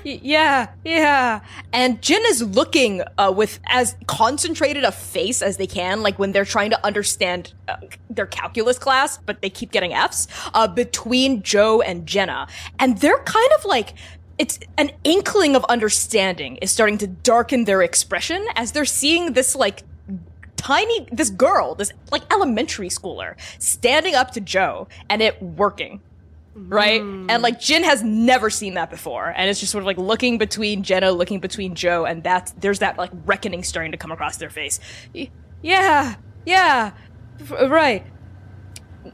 Yeah, yeah. And Jin is looking uh, with as concentrated a face as they can, like when they're trying to understand uh, their calculus class, but they keep getting Fs, uh, between Joe and Jenna. And they're kind of like, it's an inkling of understanding is starting to darken their expression as they're seeing this, like, tiny, this girl, this, like, elementary schooler, standing up to Joe and it working right? Mm. And like Jin has never seen that before, and it's just sort of like looking between Jenna, looking between Joe, and that there's that like reckoning starting to come across their face. Y- Yeah, yeah, f- right.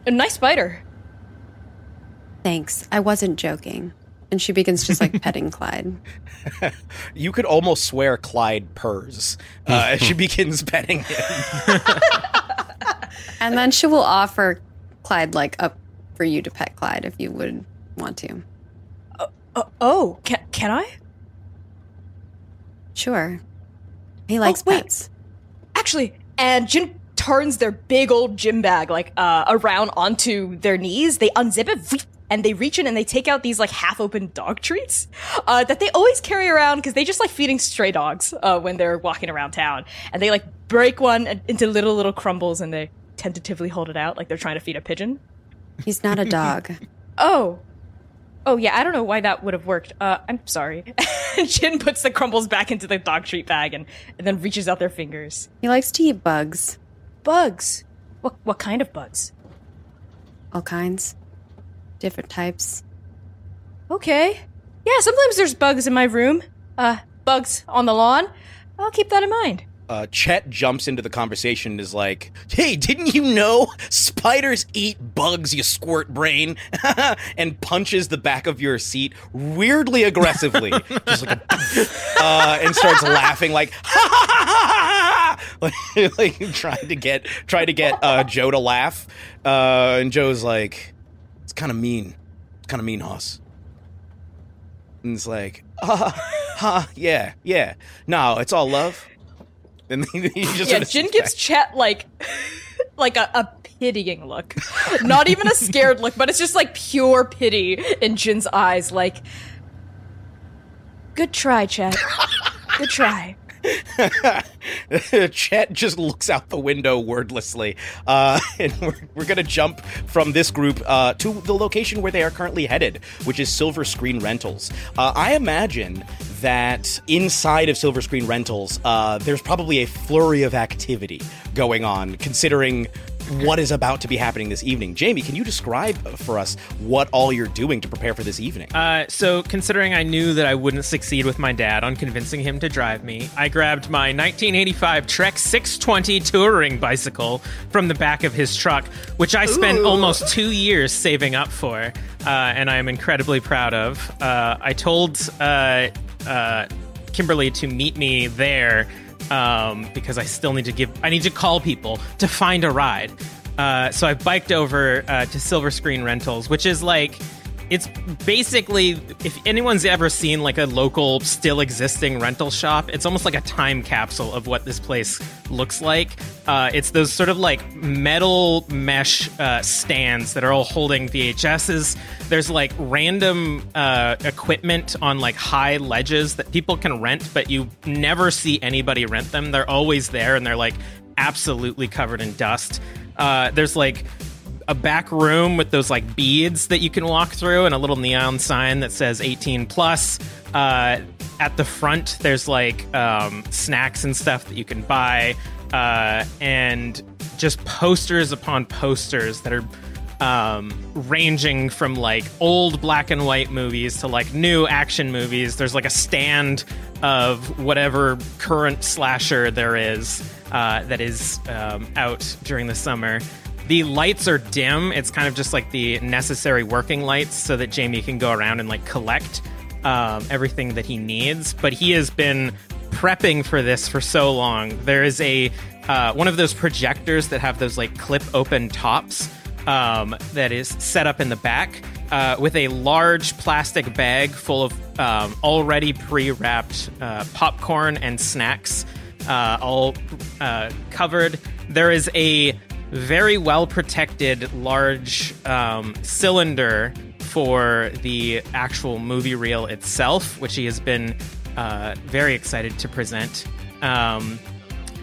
A nice spider. Thanks. I wasn't joking. And she begins just like petting Clyde. You could almost swear Clyde purrs uh, as she begins petting him. And then she will offer Clyde like up for you to pet Clyde if you would want to. Uh, oh, can can I? Sure. He likes wait. pets. Actually, and Jin turns their big old gym bag like uh, around onto their knees. They unzip it. And they reach in and they take out these like half-open dog treats uh, that they always carry around because they just like feeding stray dogs uh, when they're walking around town. And they like break one into little little crumbles and they tentatively hold it out like they're trying to feed a pigeon. He's not a dog. Oh. Oh yeah, I don't know why that would have worked. Uh, I'm sorry. Jin puts the crumbles back into the dog treat bag and, and then reaches out their fingers. he likes to eat bugs, Bugs. What what kind of bugs? all kinds, different types. Okay. Yeah, sometimes there's bugs in my room. Uh, bugs on the lawn. I'll keep that in mind. uh, Chet jumps into the conversation and is like, "Hey, didn't you know spiders eat bugs? You squirt brain!" and punches the back of your seat weirdly aggressively, just like, a, uh, and starts laughing like, "Ha ha ha ha ha!" like, like trying to get trying to get uh, Joe to laugh. Uh, and Joe's like, "It's kind of mean. It's kind of mean, Hoss." And it's like, "Ah, ha, yeah, yeah. No, it's all love." And he just Yeah, Jin gives. Chet like like a, a pitying look. Not even a scared look, but it's just like pure pity in Jin's eyes, like Good try, Chet. Good try. Chet just looks out the window wordlessly. Uh, and we're, we're going to jump from this group uh, to the location where they are currently headed, which is Silver Screen Rentals. Uh, I imagine that inside of Silver Screen Rentals, uh, there's probably a flurry of activity going on, considering what is about to be happening this evening. Jamie, can you describe for us what all you're doing to prepare for this evening? Uh, so, considering I knew that I wouldn't succeed with my dad on convincing him to drive me, I grabbed my 1985 Trek 620 touring bicycle from the back of his truck, which I spent almost two years saving up for, uh, and I am incredibly proud of. Uh, I told uh, uh, Kimberly to meet me there um, because I still need to give. I need to call people to find a ride. Uh, so I biked over uh, to Silver Screen Rentals, which is like it's basically if anyone's ever seen like a local still existing rental shop it's almost like a time capsule of what this place looks like. Uh, it's those sort of like metal mesh uh, stands that are all holding vhs's there's like random uh, equipment on like high ledges that people can rent but you never see anybody rent them. They're always there and they're like absolutely covered in dust. Uh, there's like a back room with those like beads that you can walk through and a little neon sign that says 18 plus. Uh, at the front there's like um, snacks and stuff that you can buy uh, and just posters upon posters that are um, ranging from like old black and white movies to like new action movies. There's like a stand of whatever current slasher there is uh, that is um, out during the summer the lights are dim. It's kind of just like the necessary working lights so that Jamie can go around and like collect um, everything that he needs. But he has been prepping for this for so long. There is a uh, one of those projectors that have those like clip open tops um, that is set up in the back uh, with a large plastic bag full of um, already pre wrapped uh, popcorn and snacks, uh, all uh, covered. There is a very well protected large um, cylinder for the actual movie reel itself, which he has been uh, very excited to present. Um,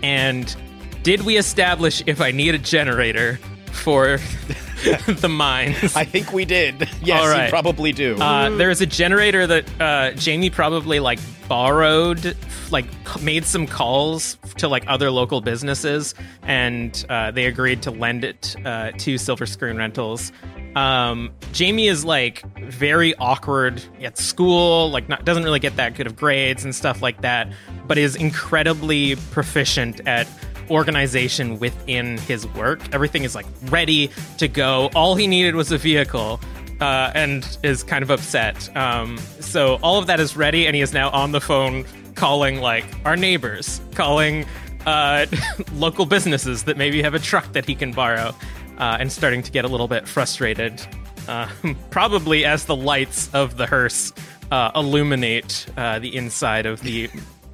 and did we establish if I need a generator for the mines? I think we did. Yes, All right. you probably do. Uh, there is a generator that uh, Jamie probably like borrowed, like made some calls to like other local businesses, and uh, they agreed to lend it uh, to Silver Screen Rentals. Um, Jamie is like very awkward at school, like not, doesn't really get that good of grades and stuff like that, but is incredibly proficient at organization within his work. Everything is like ready to go. All he needed was a vehicle. Uh, and is kind of upset. Um, so all of that is ready, and he is now on the phone calling like our neighbors, calling uh, local businesses that maybe have a truck that he can borrow, uh, and starting to get a little bit frustrated. Uh, probably as the lights of the hearse uh, illuminate uh, the inside of the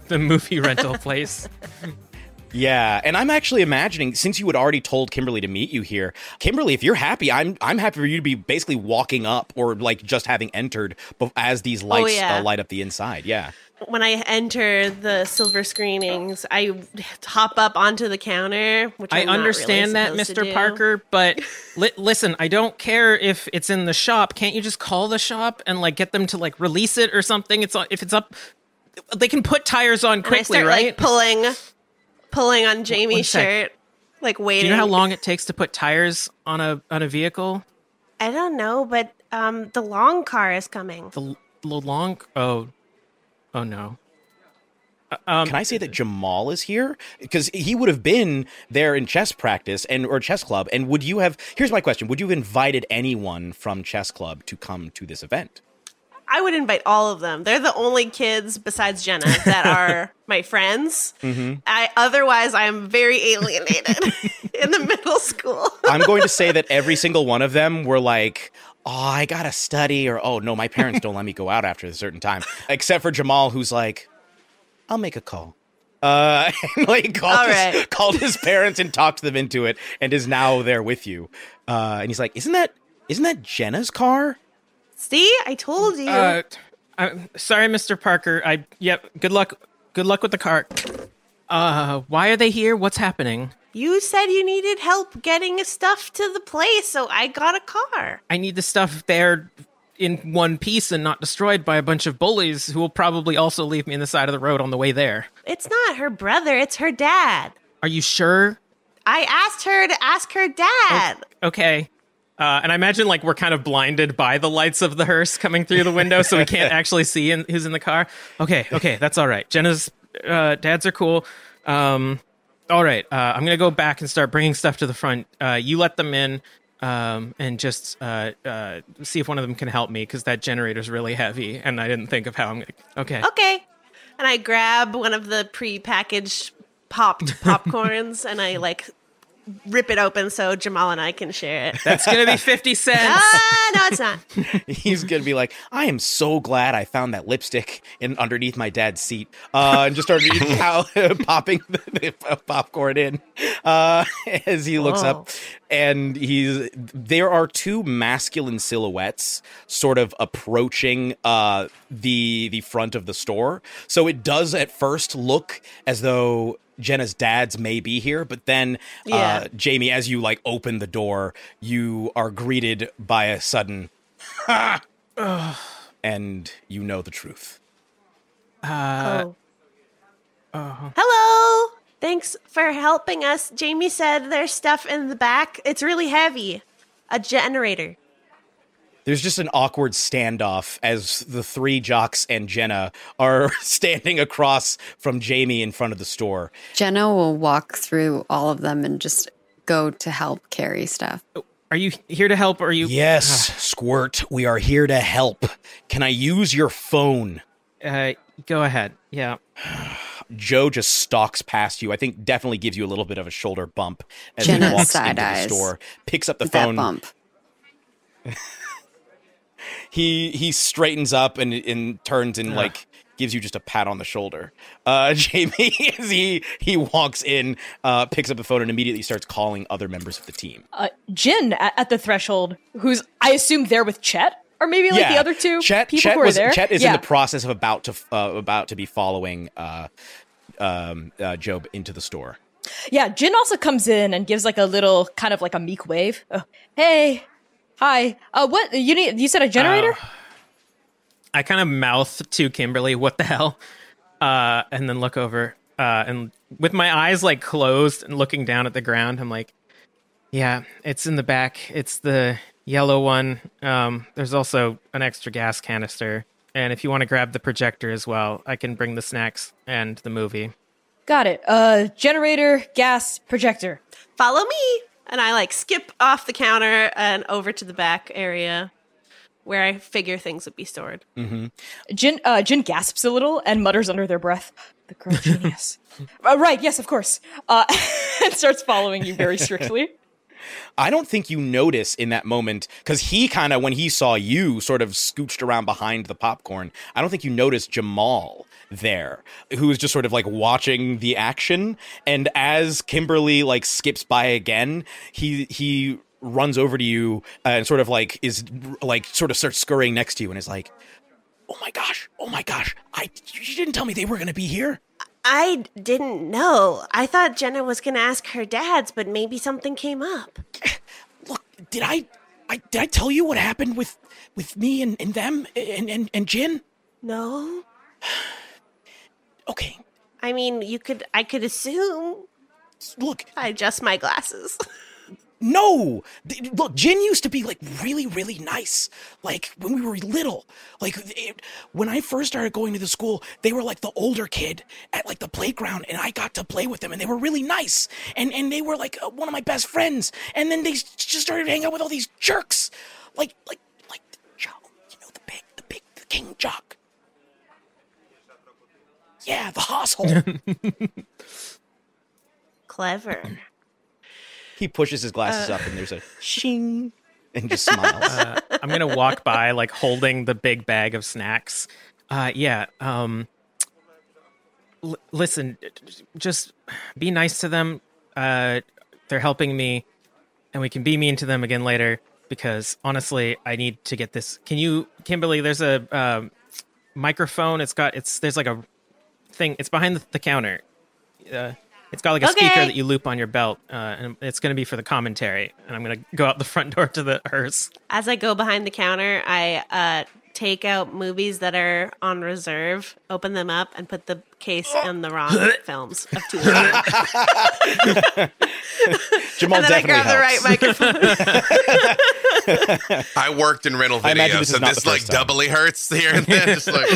the movie rental place. Yeah, and I'm actually imagining since you had already told Kimberly to meet you here, Kimberly, if you're happy, I'm I'm happy for you to be basically walking up or like just having entered as these lights yeah. uh, light up the inside. Yeah. When I enter the silver screenings, I hop up onto the counter, which I I'm not really understand that, Mr. Parker, but li- listen, I don't care if it's in the shop. Can't you just call the shop and like get them to like release it or something? It's on- if it's up, they can put tires on And I quickly, start right? like pulling, pulling on Jamie's shirt, like waiting. Do waiting. you know how long it takes to put tires on a on a vehicle? I don't know, but um, the long car is coming. The, l- the long oh oh no. Uh, Um, Can I say that Jamal is here because he would have been there in chess practice and or chess club? And would you have? Here's my question: Would you have invited anyone from chess club to come to this event? I would invite all of them. They're the only kids besides Jenna that are my friends. Mm-hmm. I otherwise I am very alienated in the middle school. I'm going to say that every single one of them were like, "Oh, I gotta study," or "Oh no, my parents don't let me go out after a certain time." Except for Jamal, who's like, "I'll make a call." Uh, and like called, All his, called his parents and talked them into it, and is now there with you. Uh, and he's like, "Isn't that isn't that Jenna's car?" See, I told you. uh, I'm sorry, Mr. Parker. I yep. Good luck. Good luck with the car. Uh, why are they here? What's happening? you said you needed help getting stuff to the place, so I got a car. I need the stuff there in one piece and not destroyed by a bunch of bullies who will probably also leave me in the side of the road on the way there. It's not her brother, it's her dad. Are you sure? I asked her to ask her dad. Okay. Uh, and I imagine like we're kind of blinded by the lights of the hearse coming through the window, so we can't actually see in, who's in the car. Okay, okay, that's all right. Jenna's uh, dads are cool. Um, all right, uh, I'm gonna go back and start bringing stuff to the front. Uh, you let them in, um, and just uh, uh, see if one of them can help me because that generator's really heavy, and I didn't think of how I'm gonna. Okay. Okay. And I grab one of the pre-packaged popped popcorns and I like rip it open so Jamal and I can share it. That's gonna be fifty cents. ah, no, it's not. He's gonna be like, I am so glad I found that lipstick in underneath my dad's seat, uh, and just started pow- popping the, the popcorn in uh, as he looks up, and he's there are two masculine silhouettes sort of approaching uh, the the front of the store. So it does at first look as though Jenna's dad's may be here, but then Yeah. uh, Jamie, as you like open the door, you are greeted by a sudden ha, and you know the truth. Uh, oh. Hello. Thanks for helping us. Jamie said there's stuff in the back. It's really heavy. A generator. There's just an awkward standoff as the three jocks and Jenna are standing across from Jamie in front of the store. Jenna will walk through all of them and just go to help carry stuff. Are you here to help? Or are you? Yes, Squirt, we are here to help. Can I use your phone? Uh, go ahead. Yeah. Joe just stalks past you. I think definitely gives you a little bit of a shoulder bump as Jenna he walks into the store, picks up the That phone. bump. He he straightens up and and turns and like gives you just a pat on the shoulder. Uh, Jamie, as he he walks in, uh, picks up the phone and immediately starts calling other members of the team. Uh, Jin at, at the threshold, who's I assume there with Chet, or maybe like the other two Chet, people Chet who are was, there. Chet is yeah. in the process of about to uh, about to be following uh, um, uh, Joe into the store. Yeah, Jin also comes in and gives like a little kind of like a meek wave. Oh, hey, hi. Uh, what you need? You said a generator? I kind of mouth to Kimberly, "What the hell?" Uh, and then look over, uh, and with my eyes like closed and looking down at the ground, I'm like, "Yeah, it's in the back. It's the yellow one. Um, there's also an extra gas canister, and if you want to grab the projector as well, I can bring the snacks and the movie." Got it. Uh, generator, gas, projector. Follow me. And I like skip off the counter and over to the back area where I figure things would be stored. Jin, uh, Jin gasps a little and mutters under their breath, "The girl genius." uh, right? Yes, of course. Uh, and starts following you very strictly. I don't think you notice in that moment because he kind of, when he saw you, sort of scooched around behind the popcorn. I don't think you noticed Jamal there, who is just sort of like watching the action. And as Kimberly like skips by again, he he runs over to you uh, and sort of like is like sort of starts scurrying next to you and is like, "Oh my gosh! Oh my gosh! I you didn't tell me they were gonna be here." I didn't know. I thought Jenna was going to ask her dad's, but maybe something came up. look did i i did i tell you what happened with with me and, and them and and, and jin No? Okay. I mean, you could, I could assume. look I adjust my glasses. no! Look jin used to be like really really nice. Like when we were little. Like it, when i first started going to the school they were like the older kid at like the playground and i got to play with them and they were really nice. And and they were like uh, one of my best friends. And then they just started hanging out with all these jerks. Like like like joe you know the big the big the king jock yeah the hosshole Clever. He pushes his glasses up, and there's a shing, and just smiles. uh, I'm gonna walk by like holding the big bag of snacks. Uh, yeah. Um, l- listen, just be nice to them. Uh, they're helping me, and we can be mean to them again later. Because honestly, I need to get this. Can you, Kimberly? There's a um, microphone. It's got it's there's like a thing. It's behind the, the counter. Uh, it's got like a speaker that you loop on your belt, uh, and it's going to be for the commentary. And I'm going to go out the front door to the hearse. As I go behind the counter, I uh, take out movies that are on reserve, open them up, and put the case in the wrong films of two. and Jamal then I definitely grab the right helps. microphone. I worked in rental I video, this so this like time. doubly hurts here and there. Just like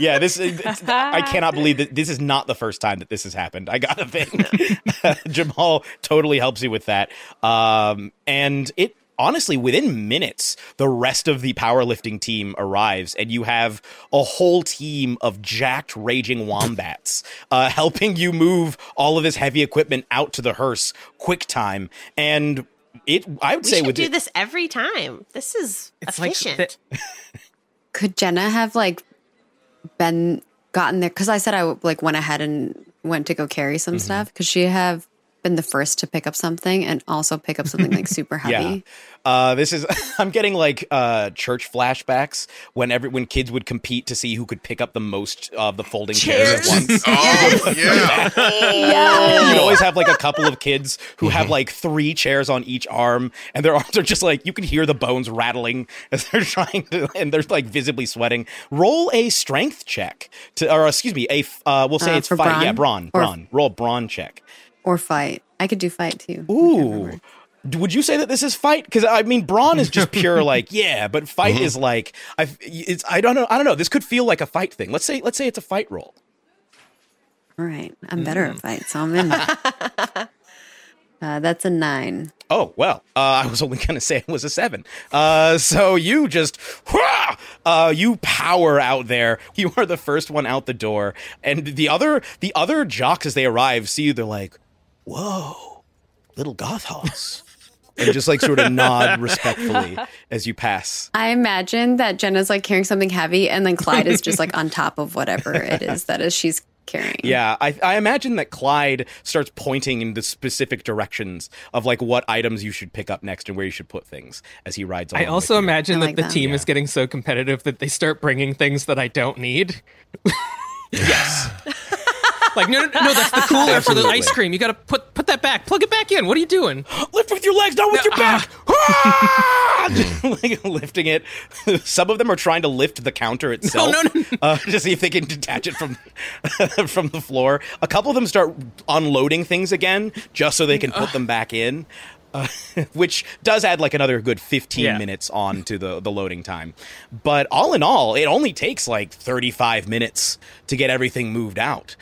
yeah, this. Is, I cannot believe that this is not the first time that this has happened. I gotta think. Jamal totally helps you with that, um, and it honestly, within minutes, the rest of the powerlifting team arrives, and you have a whole team of jacked, raging wombats uh, helping you move all of this heavy equipment out to the hearse quick time. And it, I would We say we do it- this every time. This is It's like efficient. the- Could Jenna have like been gotten there? Because I said I like went ahead and went to go carry some Mm-hmm. stuff. Could she have been the first to pick up something and also pick up something like super heavy? Uh, this is I'm getting like uh, church flashbacks when every when kids would compete to see who could pick up the most of the folding chairs at once. Oh yeah. You'd always have like a couple of kids who have like three chairs on each arm, and their arms are just like you can hear the bones rattling as they're trying to, and they're like visibly sweating. Roll a strength check to, or excuse me, a uh, we'll say Uh, it's for fight. brawn? Yeah, brawn, brawn. Roll a brawn check. Or fight? I could do fight too. Ooh. Would you say that this is fight? Because I mean, brawn is just pure like yeah, but fight is like I. It's I don't know. I don't know. This could feel like a fight thing. Let's say let's say it's a fight roll. All right, I'm better Mm. at fight, so I'm in. uh, that's a nine. Oh well, uh, I was only gonna say it was a seven. Uh, so you just, whah! uh, you power out there. You are the first one out the door, and the other, the other jocks as they arrive see you. They're like, "Whoa, little Gothos," and just like sort of nod respectfully as you pass. I imagine that Jenna's like carrying something heavy, and then Clyde is just like on top of whatever it is that is she's carrying. Yeah, I, I imagine that Clyde starts pointing in the specific directions of like what items you should pick up next and where you should put things as he rides. I also with imagine I that like the that. team is getting so competitive that they start bringing things that I don't need. yes. Like, no, no, no, that's the cooler for the ice cream. You got to put put that back. Plug it back in. What are you doing? lift with your legs, not with your back. Ah! Like lifting it. Some of them are trying to lift the counter itself, no, no. Uh, to see if they can detach it from from the floor. A couple of them start unloading things again, just so they can put them back in. Uh, which does add like another good 15 Yeah. minutes on to the, the loading time. But all in all, it only takes like 35 minutes to get everything moved out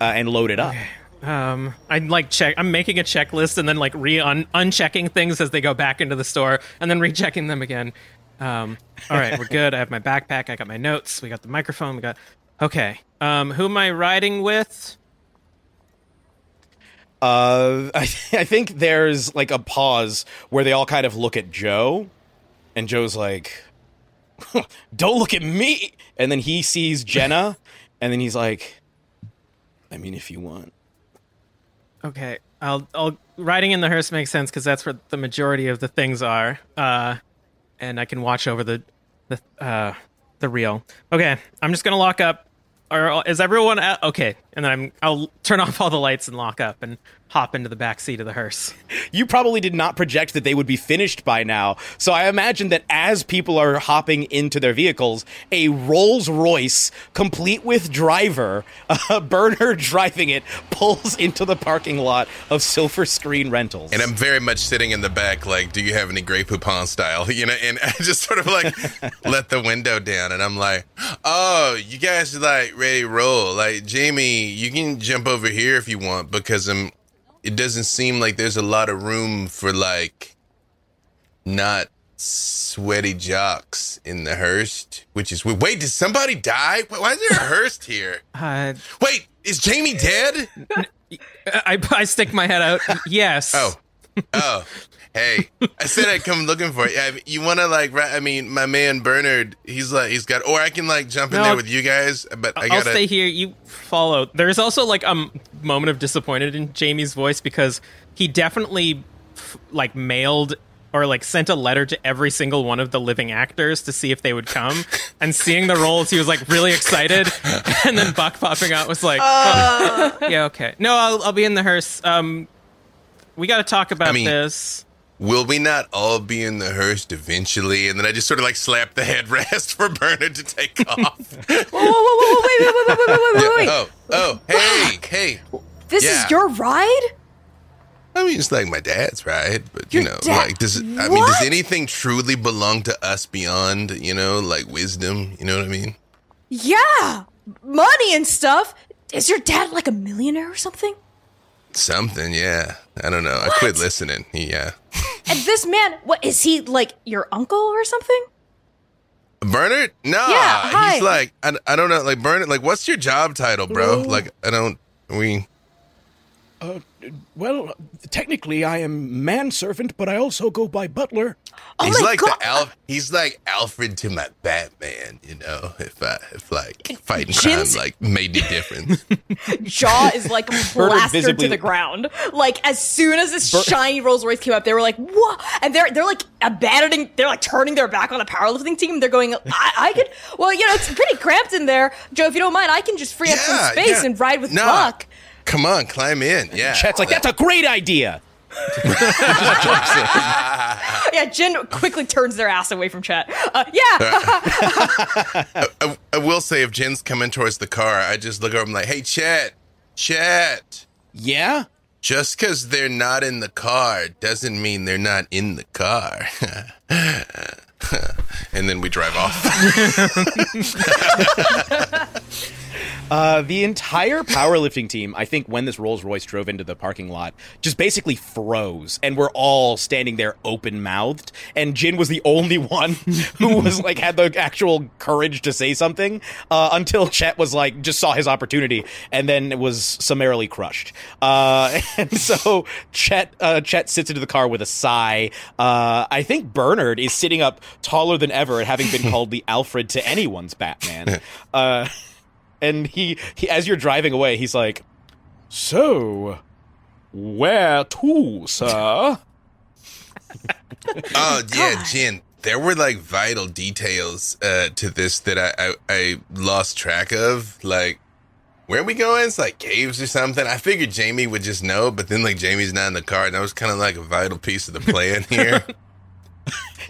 uh, and it up. Um, I'm like check. I'm making a checklist and then like re un- unchecking things as they go back into the store and then rechecking them again. Um, all right, we're good. I have my backpack. I got my notes. We got the microphone. We got. Okay. Um, who am I riding with? Uh, I, I think there's like a pause where they all kind of look at Joe, and Joe's like, "Don't look at me." And then he sees Jenna, and then he's like, "I mean, if you want." Okay, I'll I'll riding in the hearse makes sense because that's where the majority of the things are. Uh, and I can watch over the the uh the reel. Okay, I'm just gonna lock up. Or is everyone at, okay? And then I'm I'll turn off all the lights and lock up and hop into the back seat of the hearse. You probably did not project that they would be finished by now. So I imagine that as people are hopping into their vehicles, a Rolls Royce, complete with driver, a burner driving it, pulls into the parking lot of Silver Screen Rentals. And I'm very much sitting in the back, like, do you have any Grey Poupon style? You know, and I just sort of like let the window down, and I'm like, oh, you guys are like ready to roll. Like, Jamie, you can jump over here if you want, because um, it doesn't seem like there's a lot of room for like not sweaty jocks in the hearse, which is weird. Wait, did somebody die? Why is there a hearse here? Uh, Wait, is Jamie dead? I I stick my head out. Yes. Oh, oh, hey! I said I'd come looking for you. I- You want to like? ri- I mean, my man Bernard, he's like, he's got, or I can like jump in No, there with you guys. But I I'll gotta. stay here. You follow. There's also like a m- moment of disappointed in Jamie's voice because he definitely f- like mailed or like sent a letter to every single one of the living actors to see if they would come. and seeing the Rolls, he was like really excited. and then Buck popping out was like, oh, yeah, okay. No, I'll, I'll be in the hearse. Um, we got to talk about I mean- this will we not all be in the hearse eventually? And then I just sort of like slapped the headrest for Bernard to take off. whoa, whoa, whoa, whoa, wait, wait, wait, wait, wait, wait, wait. Oh, oh, hey, hey. This yeah. is your ride? I mean, it's like my dad's ride, but you know, dad- like does I mean, does anything truly belong to us beyond you know, like wisdom? You know what I mean? Yeah, money and stuff. Is your dad like a millionaire or something? Something, yeah. I don't know. I quit listening. Yeah. And this man, what is he like? Your uncle or something? Bernard? No, Yeah, hi. he's like I, I don't know. Like Bernard, like what's your job title, bro? Like I don't. We Uh, well, technically, I am manservant, but I also go by butler. Oh he's my like God. the Alf. He's like Alfred to my Batman. You know, if I if like fighting Jin's- crime like made any difference. jaw is like Bernard plastered visibly- to the ground. Like as soon as this shiny Rolls Royce came up, they were like, "What?" And they're they're like abandoning. They're like turning their back on the powerlifting team. They're going, "I, I could." Well, you know, it's pretty cramped in there, Joe. If you don't mind, I can just free up some space yeah. and ride with Nah. Buck. Come on, climb in. Yeah. Chet's like, that's a great idea. Yeah, Jen quickly turns their ass away from Chet. Uh, yeah, I, I will say, if Jen's coming towards the car, I just look over. and I'm like, hey, Chet, Chet. Yeah? Just because they're not in the car doesn't mean they're not in the car. and then we drive off. Uh, the entire powerlifting team, I think, when this Rolls Royce drove into the parking lot, just basically froze, and we're all standing there open mouthed. And Jin was the only one who was like had the actual courage to say something uh, until Chet was like just saw his opportunity and then was summarily crushed. Uh, and so Chet uh, Chet sits into the car with a sigh. Uh, I think Bernard is sitting up taller than ever, at having been called the Alfred to anyone's Batman. And he, he as you're driving away he's like so where to sir oh, yeah, Jen. There were like vital details uh, to this that I, I, I lost track of. Like, where are we going? It's like caves or something. I figured Jamie would just know, but then like Jamie's not in the car, and that was kind of like a vital piece of the plan here.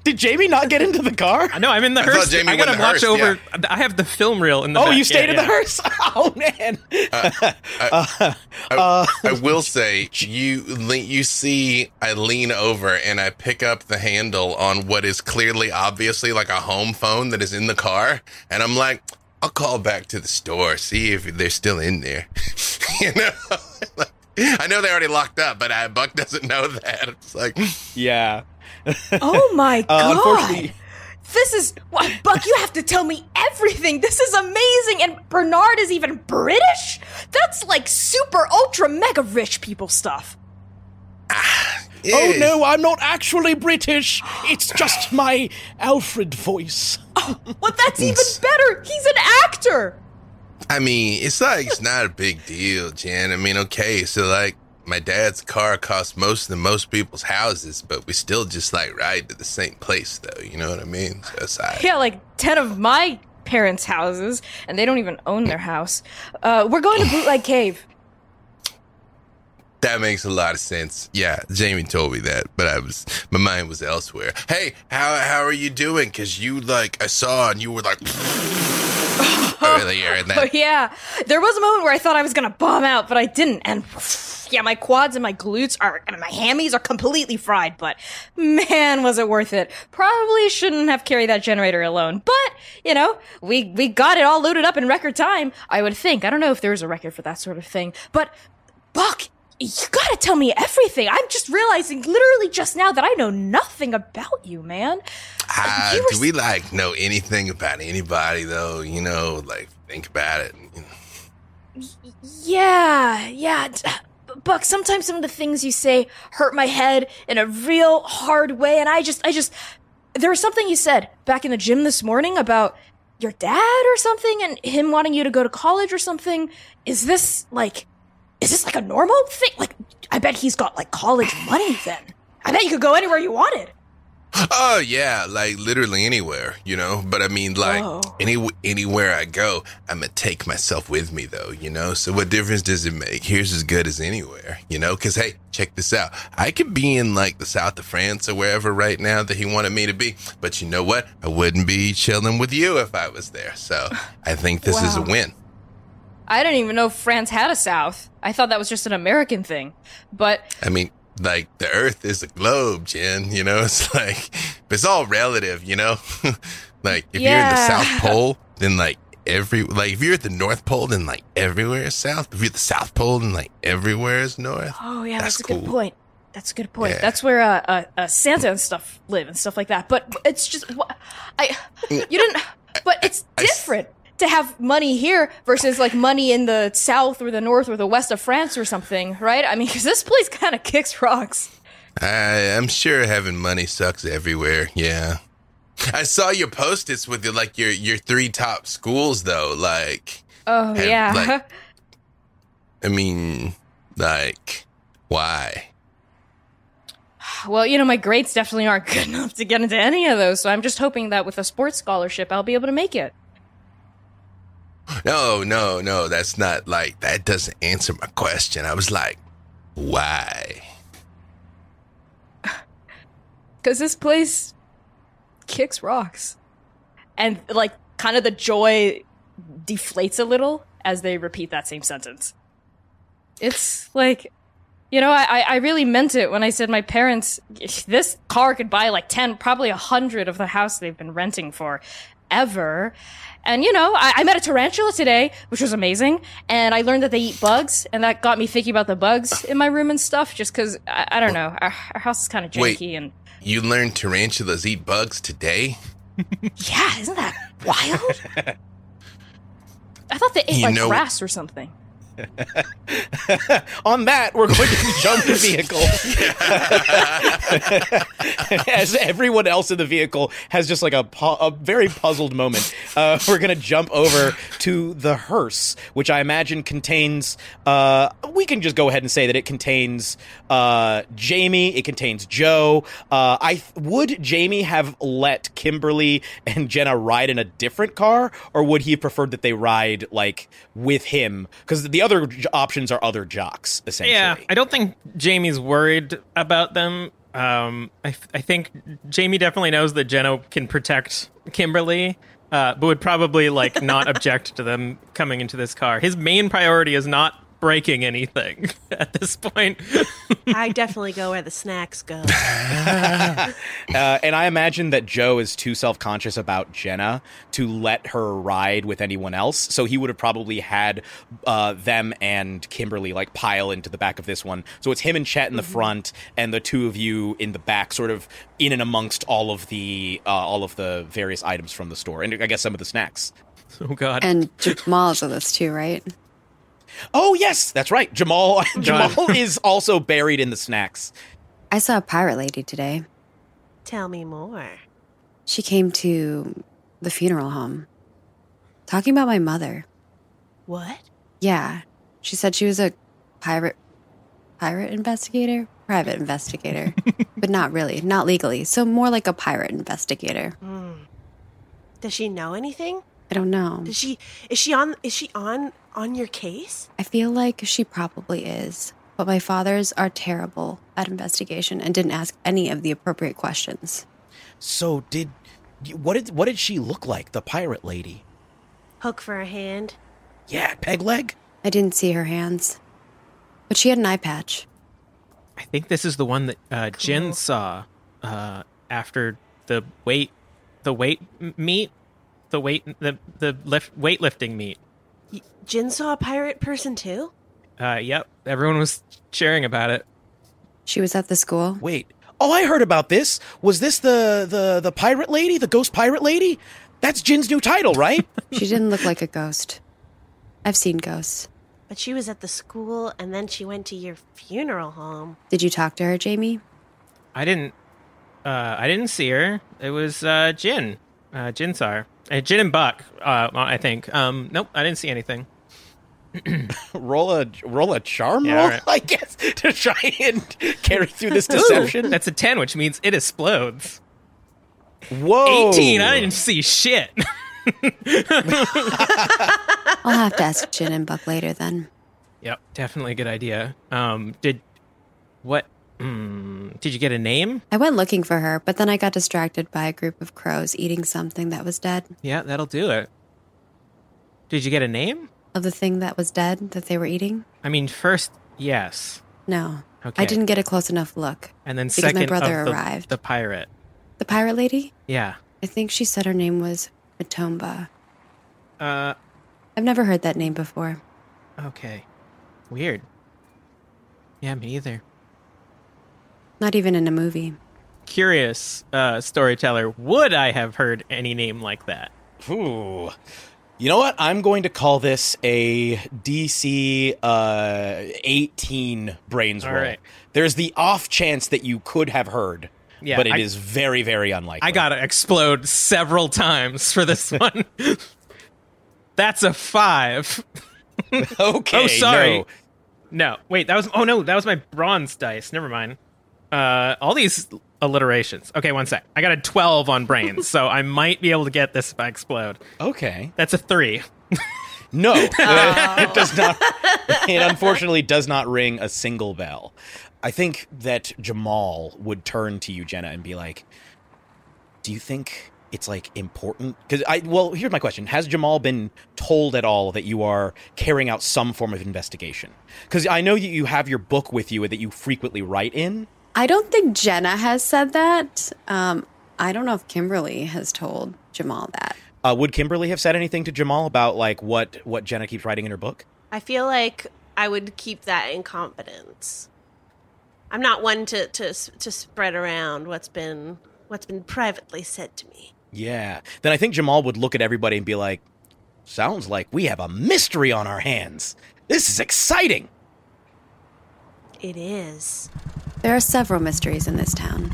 did jamie not get into the car No, I'm in the I thought hearse. Jamie I gotta went in the watch hearse, over. I have the film reel in the. oh back. you Yeah, stayed in the yeah. hearse oh man I, I will say you you see I lean over and I pick up the handle on what is clearly obviously like a home phone that is in the car and I'm like I'll call back to the store see if they're still in there you know I know they already locked up but uh, Buck doesn't know that it's like yeah Oh my Uh, god! unfortunately- this is what Buck. You have to tell me everything. This is amazing, and Bernard is even British. That's like super ultra mega rich people stuff. oh eh, no i'm not actually british it's just my alfred voice Oh, Well, that's even better. He's an actor. I mean it's like it's not a big deal Jen I mean okay so like my dad's car costs most than most people's houses, but we still just like ride to the same place though. You know what I mean? So like, Yeah, like ten of my parents' houses, and they don't even own their house. Uh, we're going to Bootleg Cave. that makes a lot of sense. Yeah, Jamie told me that, but I was my mind was elsewhere. Hey, how how are you doing? Because you like I saw and you were like earlier, Oh that yeah, there was a moment where I thought I was gonna bomb out, but I didn't. And yeah, my quads and my glutes are, and my hammies are completely fried. But man, was it worth it? Probably shouldn't have carried that generator alone. But you know, we we got it all loaded up in record time. I would think. I don't know if there is a record for that sort of thing, but Buck. You gotta tell me everything. I'm just realizing literally just now that I know nothing about you, man. Ah, You do we like know anything about anybody though? You know, like think about it. You know. Yeah, yeah. Buck, sometimes some of the things you say hurt my head in a real hard way, and I just, I just, there was something you said back in the gym this morning about your dad or something, and him wanting you to go to college or something. Is this like, is this like a normal thing? Like, I bet he's got like college money then. I bet you could go anywhere you wanted. Oh yeah, like literally anywhere, you know. But I mean, like Whoa. any anywhere I go, I'm gonna take myself with me, though, you know. So what difference does it make? Here's as good as anywhere, you know. Because hey, check this out. I could be in like the south of France or wherever right now that he wanted me to be, but you know what? I wouldn't be chilling with you if I was there. So I think this is a win. I didn't even know France had a South. I thought that was just an American thing. But I mean, like the Earth is a globe, Jen. You know, it's like it's all relative. You know, like if you're in the South Pole, then like every like if you're at the North Pole, then like everywhere is south. If you're at the South Pole, then like everywhere is north. Oh yeah, that's, That's a good point. That's a good point. Yeah. That's where uh, uh, uh, Santa and stuff live and stuff like that. But it's just I you didn't. But it's I different to have money here versus like money in the south or the north or the west of France or something, right? I mean, because this place kind of kicks rocks. I, I'm sure having money sucks everywhere. Yeah. I saw your post-its with your, like your your three top schools though. Like, Oh Have, yeah. like- I mean, like, why? well, you know, my grades definitely aren't good enough to get into any of those, so I'm just hoping that with a sports scholarship, I'll be able to make it. No, no, no. That's not like that. Doesn't answer my question. I was like, why? because this place kicks rocks and like kind of the joy deflates a little as they repeat that same sentence it's like you know I, I really meant it when i said my parents this car could buy like 10 probably a 100 of the house they've been renting for ever and you know I, I met a tarantula today which was amazing and i learned that they eat bugs and that got me thinking about the bugs in my room and stuff just because I, I don't know our, our house is kind of Wait. and You learned tarantulas eat bugs today? Yeah, isn't that wild? I thought they ate You like know- grass or something. On that, we're going to jump the vehicle. As everyone else in the vehicle has just like a, pu- a very puzzled moment, uh, we're going to jump over to the hearse, which I imagine contains. Uh, we can just go ahead and say that it contains uh, Jaime. It contains Joe. Uh, I would Jaime have let Kimberly and Jenna ride in a different car, or would he have preferred that they ride like with him? Because the other j- options are other jocks, essentially. Yeah, I don't think Jaime's worried about them. Um, I, th- I think Jaime definitely knows that Jenna can protect Kimberly, uh, but would probably like not object to them coming into this car. His main priority is not breaking anything at this point. I definitely go where the snacks go. Uh, and I imagine that Joe is too self conscious about Jenna to let her ride with anyone else. So he would have probably had uh, them and Kimberly like pile into the back of this one. So it's him and Chet in the front, and the two of you in the back, sort of in and amongst all of the uh, all of the various items from the store, and I guess some of the snacks. oh God. And Jamal's with us too, right? Oh yes, that's right. Jamal Jamal is also buried in the snacks. I saw a pirate lady today. Tell me more. She came to the funeral home talking about my mother. What? Yeah. She said she was a pirate pirate investigator, private investigator, but not really, not legally. So more like a pirate investigator. Hmm. Does she know anything? I don't know. Does she is she on is she on on your case? I feel like she probably is. But my fathers are terrible at investigation and didn't ask any of the appropriate questions. So did what did what did she look like? The pirate lady? Hook for a hand. Yeah, peg leg. I didn't see her hands. But she had an eye patch. I think this is the one that uh, Jin Cool. saw uh, after the weight, the weight m- meet, the weight, the the lift, weightlifting meet. Jin saw a pirate person too? Uh, yep, everyone was cheering about it. She was at the school. Wait. Oh, I heard about this. Was this the the the pirate lady, the ghost pirate lady? That's Jin's new title, right? She didn't look like a ghost. I've seen ghosts. But she was at the school and then she went to your funeral home. Did you talk to her, Jaime? I didn't, uh, I didn't see her. It was uh, Jin, uh, Jin saw. Uh, Jin and Buck, uh, I think. Um, nope, I didn't see anything. roll a roll a charm Yeah, roll, all right. I guess, to try and carry through this deception. That's a ten, which means it explodes. Whoa, Eighteen. I didn't see shit. I'll have to ask Jin and Buck later then. Yep, definitely a good idea. Um, did what? Mm, did you get a name? I went looking for her, but then I got distracted by a group of crows eating something that was dead. Yeah, that'll do it. Did you get a name? Of the thing that was dead that they were eating? I mean, first, yes, No. Okay. I didn't get a close enough look. and then Because my brother the, arrived. the pirate. The pirate lady? Yeah, I think she said her name was Matomba. Uh, I've never heard that name before. okay. Weird. Yeah, me either. Not even in a movie. Curious uh, storyteller, would I have heard any name like that? Ooh. You know what? I'm going to call this a DC uh, 18 brains All roll. right. There's the off chance that you could have heard, Yeah, but it is I- very, very unlikely. I gotta explode several times for this one. That's a five. Okay. Oh, sorry. no. No, wait, that was. Oh no, that was my bronze dice. Never mind. Uh, all these alliterations. Okay, one sec. I got a twelve on brains, so I might be able to get this if I explode. Okay. That's a three. No, it does not. It unfortunately does not ring a single bell. I think that Jamal would turn to you, Jenna, and be like, "Do you think it's like important?" Because I, well, here's my question: Has Jamal been told at all that you are carrying out some form of investigation? Because I know you you have your book with you that you frequently write in. I don't think Jenna has said that. Um, I don't know if Kimberly has told Jamal that. Uh, would Kimberly have said anything to Jamal about like what what Jenna keeps writing in her book? I feel like I would keep that in confidence. I'm not one to to to spread around what's been what's been privately said to me. Yeah. Then I think Jamal would look at everybody and be like, sounds like we have a mystery on our hands. This is exciting. It is. There are several mysteries in this town,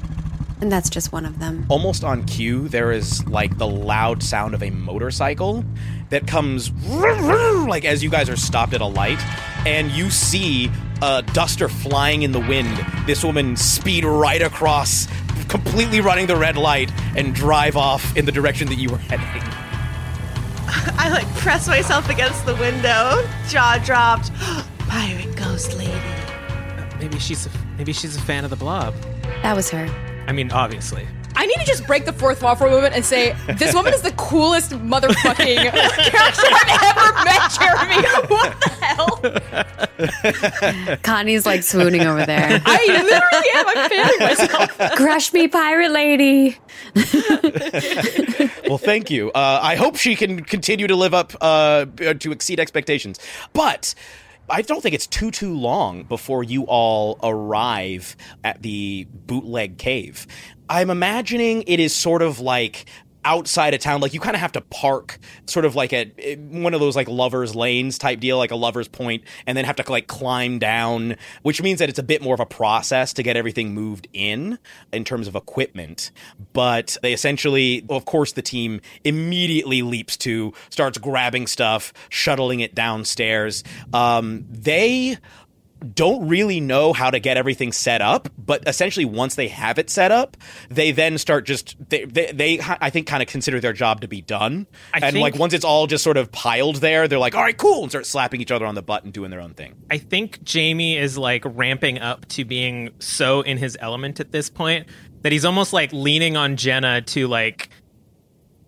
and that's just one of them. Almost on cue, there is like the loud sound of a motorcycle that comes like as you guys are stopped at a light, and you see a duster flying in the wind. This woman speed right across, completely running the red light, and drive off in the direction that you were heading. I like press myself against the window, jaw dropped. Pirate ghost lady. Maybe she's a, maybe she's a fan of the Blob. That was her. I mean, obviously. I need to just break the fourth wall for a moment and say this woman is the coolest motherfucking character I've ever met, Jeremy. What the hell? Connie's like swooning over there. I literally am. I'm fanning myself. Crush me, pirate lady. well, thank you. Uh, I hope she can continue to live up uh, to exceed expectations. But I don't think it's too too long before you all arrive at the bootleg cave. I'm imagining it is sort of like outside of town like you kind of have to park sort of like at eh, one of those like lovers lanes type deal like a lovers point and then have to like climb down which means that it's a bit more of a process to get everything moved in in terms of equipment. But they essentially of course the team immediately leaps to starts grabbing stuff shuttling it downstairs. Um, they don't really know how to get everything set up, but essentially once they have it set up, they then start just they they, they I think kind of consider their job to be done. I and think- like once it's all just sort of piled there, they're like, "All right, cool," and start slapping each other on the butt and doing their own thing. I think Jaime is like ramping up to being so in his element at this point that he's almost like leaning on Jenna to like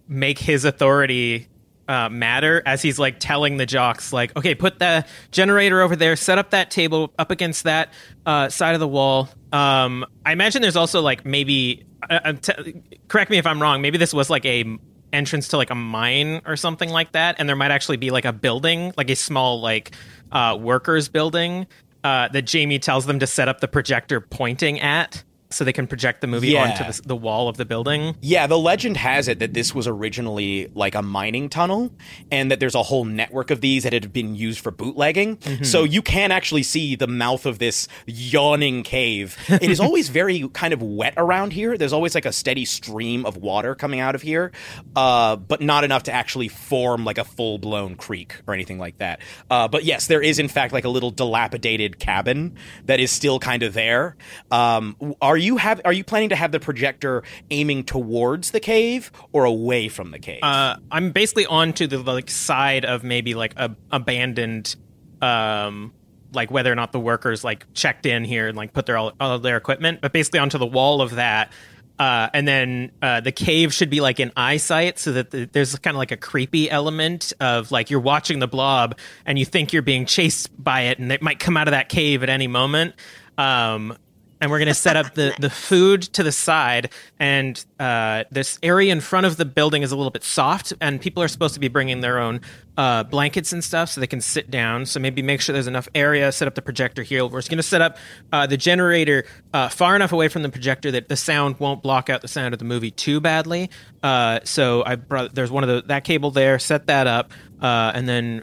make his authority uh, matter as he's like telling the jocks like okay put the generator over there set up that table up against that uh, side of the wall. Um, i imagine there's also like maybe uh, uh, t- correct me if i'm wrong maybe this was like a entrance to like a mine or something like that and there might actually be like a building like a small like uh, workers building uh, that jaime tells them to set up the projector pointing at so they can project the movie Yeah. onto the, the wall of the building Yeah, the legend has it that this was originally like a mining tunnel and that there's a whole network of these that had been used for bootlegging. So you can actually see the mouth of this yawning cave. It is always very kind of wet around here. There's always like a steady stream of water coming out of here, uh, but not enough to actually form like a full blown creek or anything like that. Uh, but yes, there is in fact like a little dilapidated cabin that is still kind of there. Um, are you have are you planning to have the projector aiming towards the cave or away from the cave? Uh, I'm basically onto the like side of maybe like a abandoned, um, like whether or not the workers like checked in here and like put their all, all their equipment, but basically onto the wall of that. Uh, and then uh, the cave should be like in eyesight, so that the, there's kind of like a creepy element of like you're watching the blob and you think you're being chased by it, and it might come out of that cave at any moment. Um, and we're going to set up the, the food to the side and uh, this area in front of the building is a little bit soft and people are supposed to be bringing their own uh, blankets and stuff so they can sit down. So maybe make sure there's enough area set up the projector here. We're just going to set up uh, the generator uh, far enough away from the projector that the sound won't block out the sound of the movie too badly. Uh, so i brought there's one of the that cable there set that up uh, and then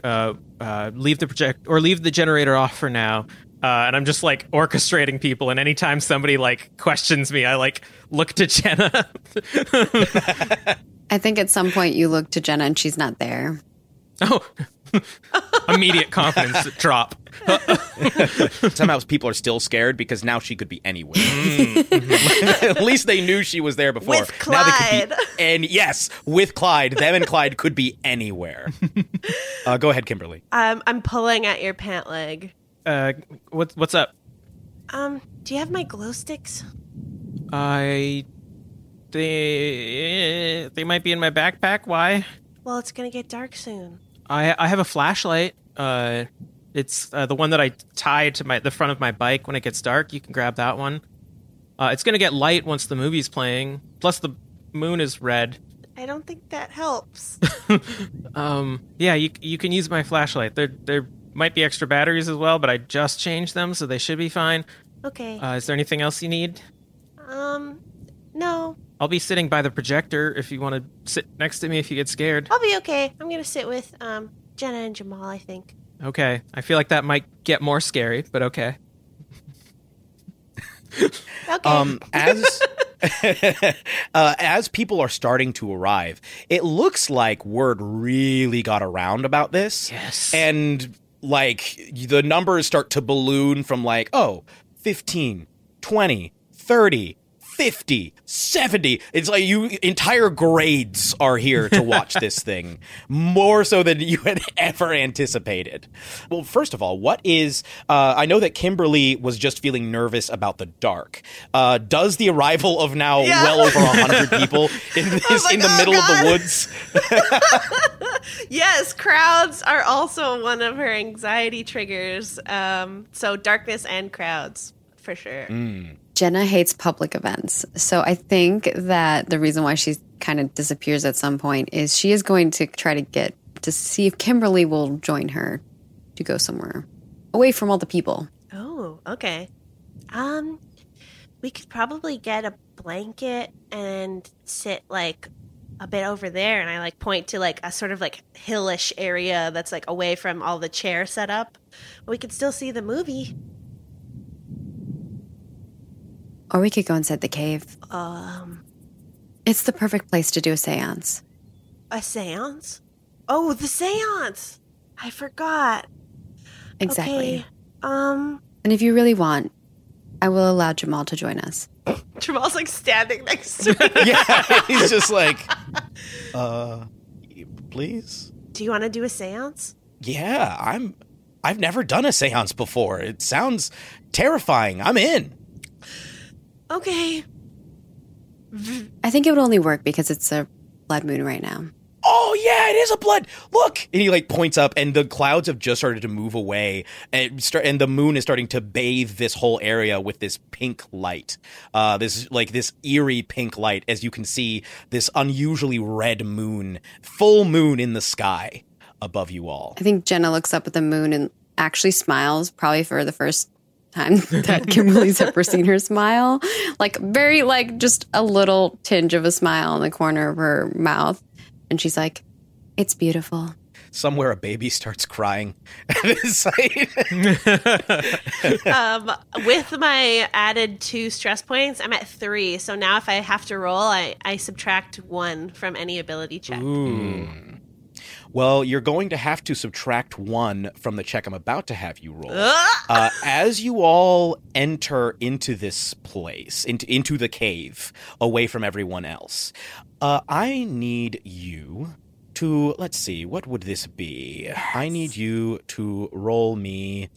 leave the project or leave the generator off for now uh, and I'm just like orchestrating people. And anytime somebody like questions me, I like look to Jenna. I think at some point you look to Jenna and she's not there. Oh, immediate confidence drop. Somehow people are still scared because now she could be anywhere. Mm-hmm. At least they knew she was there before. With Clyde. Now and yes, with Clyde, them and Clyde could be anywhere. Uh, go ahead, Kimberly. Um, I'm pulling at your pant leg. Uh, what's what's up? Um, do you have my glow sticks? I they they might be in my backpack. Why? Well, it's gonna get dark soon. I I have a flashlight. Uh, it's uh, the one that I tie to my the front of my bike when it gets dark. You can grab that one. Uh, it's gonna get light once the movie's playing. Plus the moon is red. I don't think that helps. um, yeah, you you can use my flashlight. They're they're might be extra batteries as well, but I just changed them, so they should be fine. Okay. Uh, is there anything else you need? Um, no. I'll be sitting by the projector if you want to sit next to me if you get scared. I'll be okay. I'm gonna sit with um Jenna and Jamal. I think. Okay. I feel like that might get more scary, but okay. Okay. Um, as uh, as people are starting to arrive, it looks like word really got around about this. Yes. And like the numbers start to balloon from like, oh, 15, 20, 30, 50, 70. It's like you entire grades are here to watch this thing more so than you had ever anticipated. Well, first of all, what is uh, I know that Kimberly was just feeling nervous about the dark. Uh, does the arrival of now Yeah. well over 100 people in this like, in the "Oh, middle of the woods? yes, crowds are also one of her anxiety triggers. Um, so darkness and crowds for sure. Jenna hates public events. So I think that the reason why she kind of disappears at some point is she is going to try to get to see if Kimberly will join her to go somewhere away from all the people. Oh, okay. Um, we could probably get a blanket and sit like a bit over there, and I like point to like a sort of like hillish area that's like away from all the chair set up. We could still see the movie. Or we could go inside the cave. Um, It's the perfect place to do a seance. a séance. Oh, the séance. I forgot. Exactly. Okay. Um, And if you really want, I will allow Jamal to join us. Jamal's like standing next to me. yeah, he's just like, uh, please. Do you want to do a séance? Yeah, I'm. I've never done a séance before. It sounds terrifying. I'm in. Okay. I think it would only work because it's a blood moon right now. Oh yeah, it is a blood. Look, and he like points up, and the clouds have just started to move away, and start, and the moon is starting to bathe this whole area with this pink light. Uh, this like this eerie pink light, as you can see this unusually red moon, full moon in the sky above you all. I think Jenna looks up at the moon and actually smiles, probably for the first time that Kimberly's ever seen her smile. Like, very, like, just a little tinge of a smile in the corner of her mouth. And she's like, It's beautiful. Somewhere a baby starts crying at his sight. um, with my added two stress points, I'm at three. So now if I have to roll, I, I subtract one from any ability check. Well, you're going to have to subtract one from the check I'm about to have you roll. Uh, as you all enter into this place, into into the cave, away from everyone else, uh, I need you to let's see, what would this be? I need you to roll me.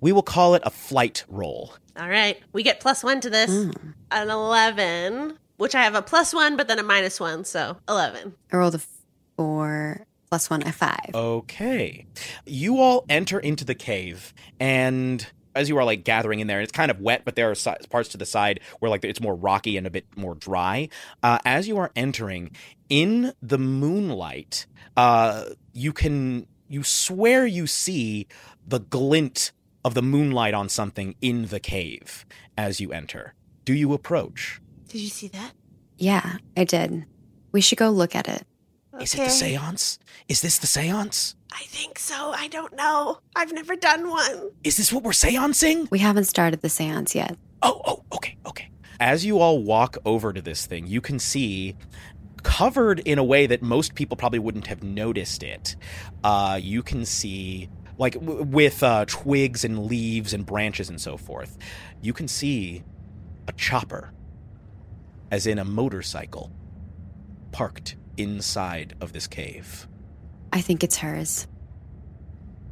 We will call it a flight roll. All right. We get plus one to this. An 11, which I have a plus one, but then a minus one. So 11. I rolled a four plus one, a five. Okay. You all enter into the cave, and as you are like gathering in there, and it's kind of wet, but there are si- parts to the side where like it's more rocky and a bit more dry. Uh, as you are entering in the moonlight, uh, you can you swear you see the glint of the moonlight on something in the cave as you enter. Do you approach? Did you see that? Yeah, I did. We should go look at it. Is it the seance? Is this the seance? I think so. I don't know. I've never done one. Is this what we're seancing? We haven't started the seance yet. Oh, oh, okay, okay. As you all walk over to this thing, you can see covered in a way that most people probably wouldn't have noticed it. Uh, you can see like w- with uh, twigs and leaves and branches and so forth. You can see a chopper, as in a motorcycle, parked inside of this cave. I think it's hers.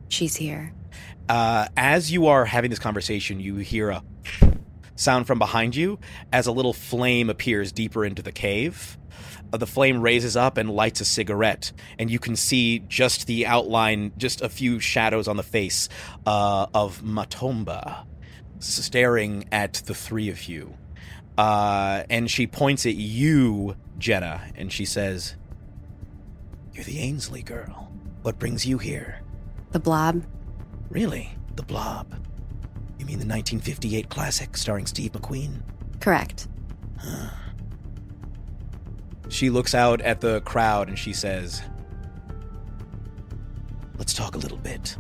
She's here. Uh, as you are having this conversation, you hear a sound from behind you as a little flame appears deeper into the cave. Uh, the flame raises up and lights a cigarette, and you can see just the outline, just a few shadows on the face uh, of Matomba staring at the three of you. Uh, and she points at you, Jenna, and she says, You're the Ainsley girl. What brings you here? The blob. Really? The Blob? You mean the 1958 classic starring Steve McQueen? Correct. She looks out at the crowd and she says, Let's talk a little bit.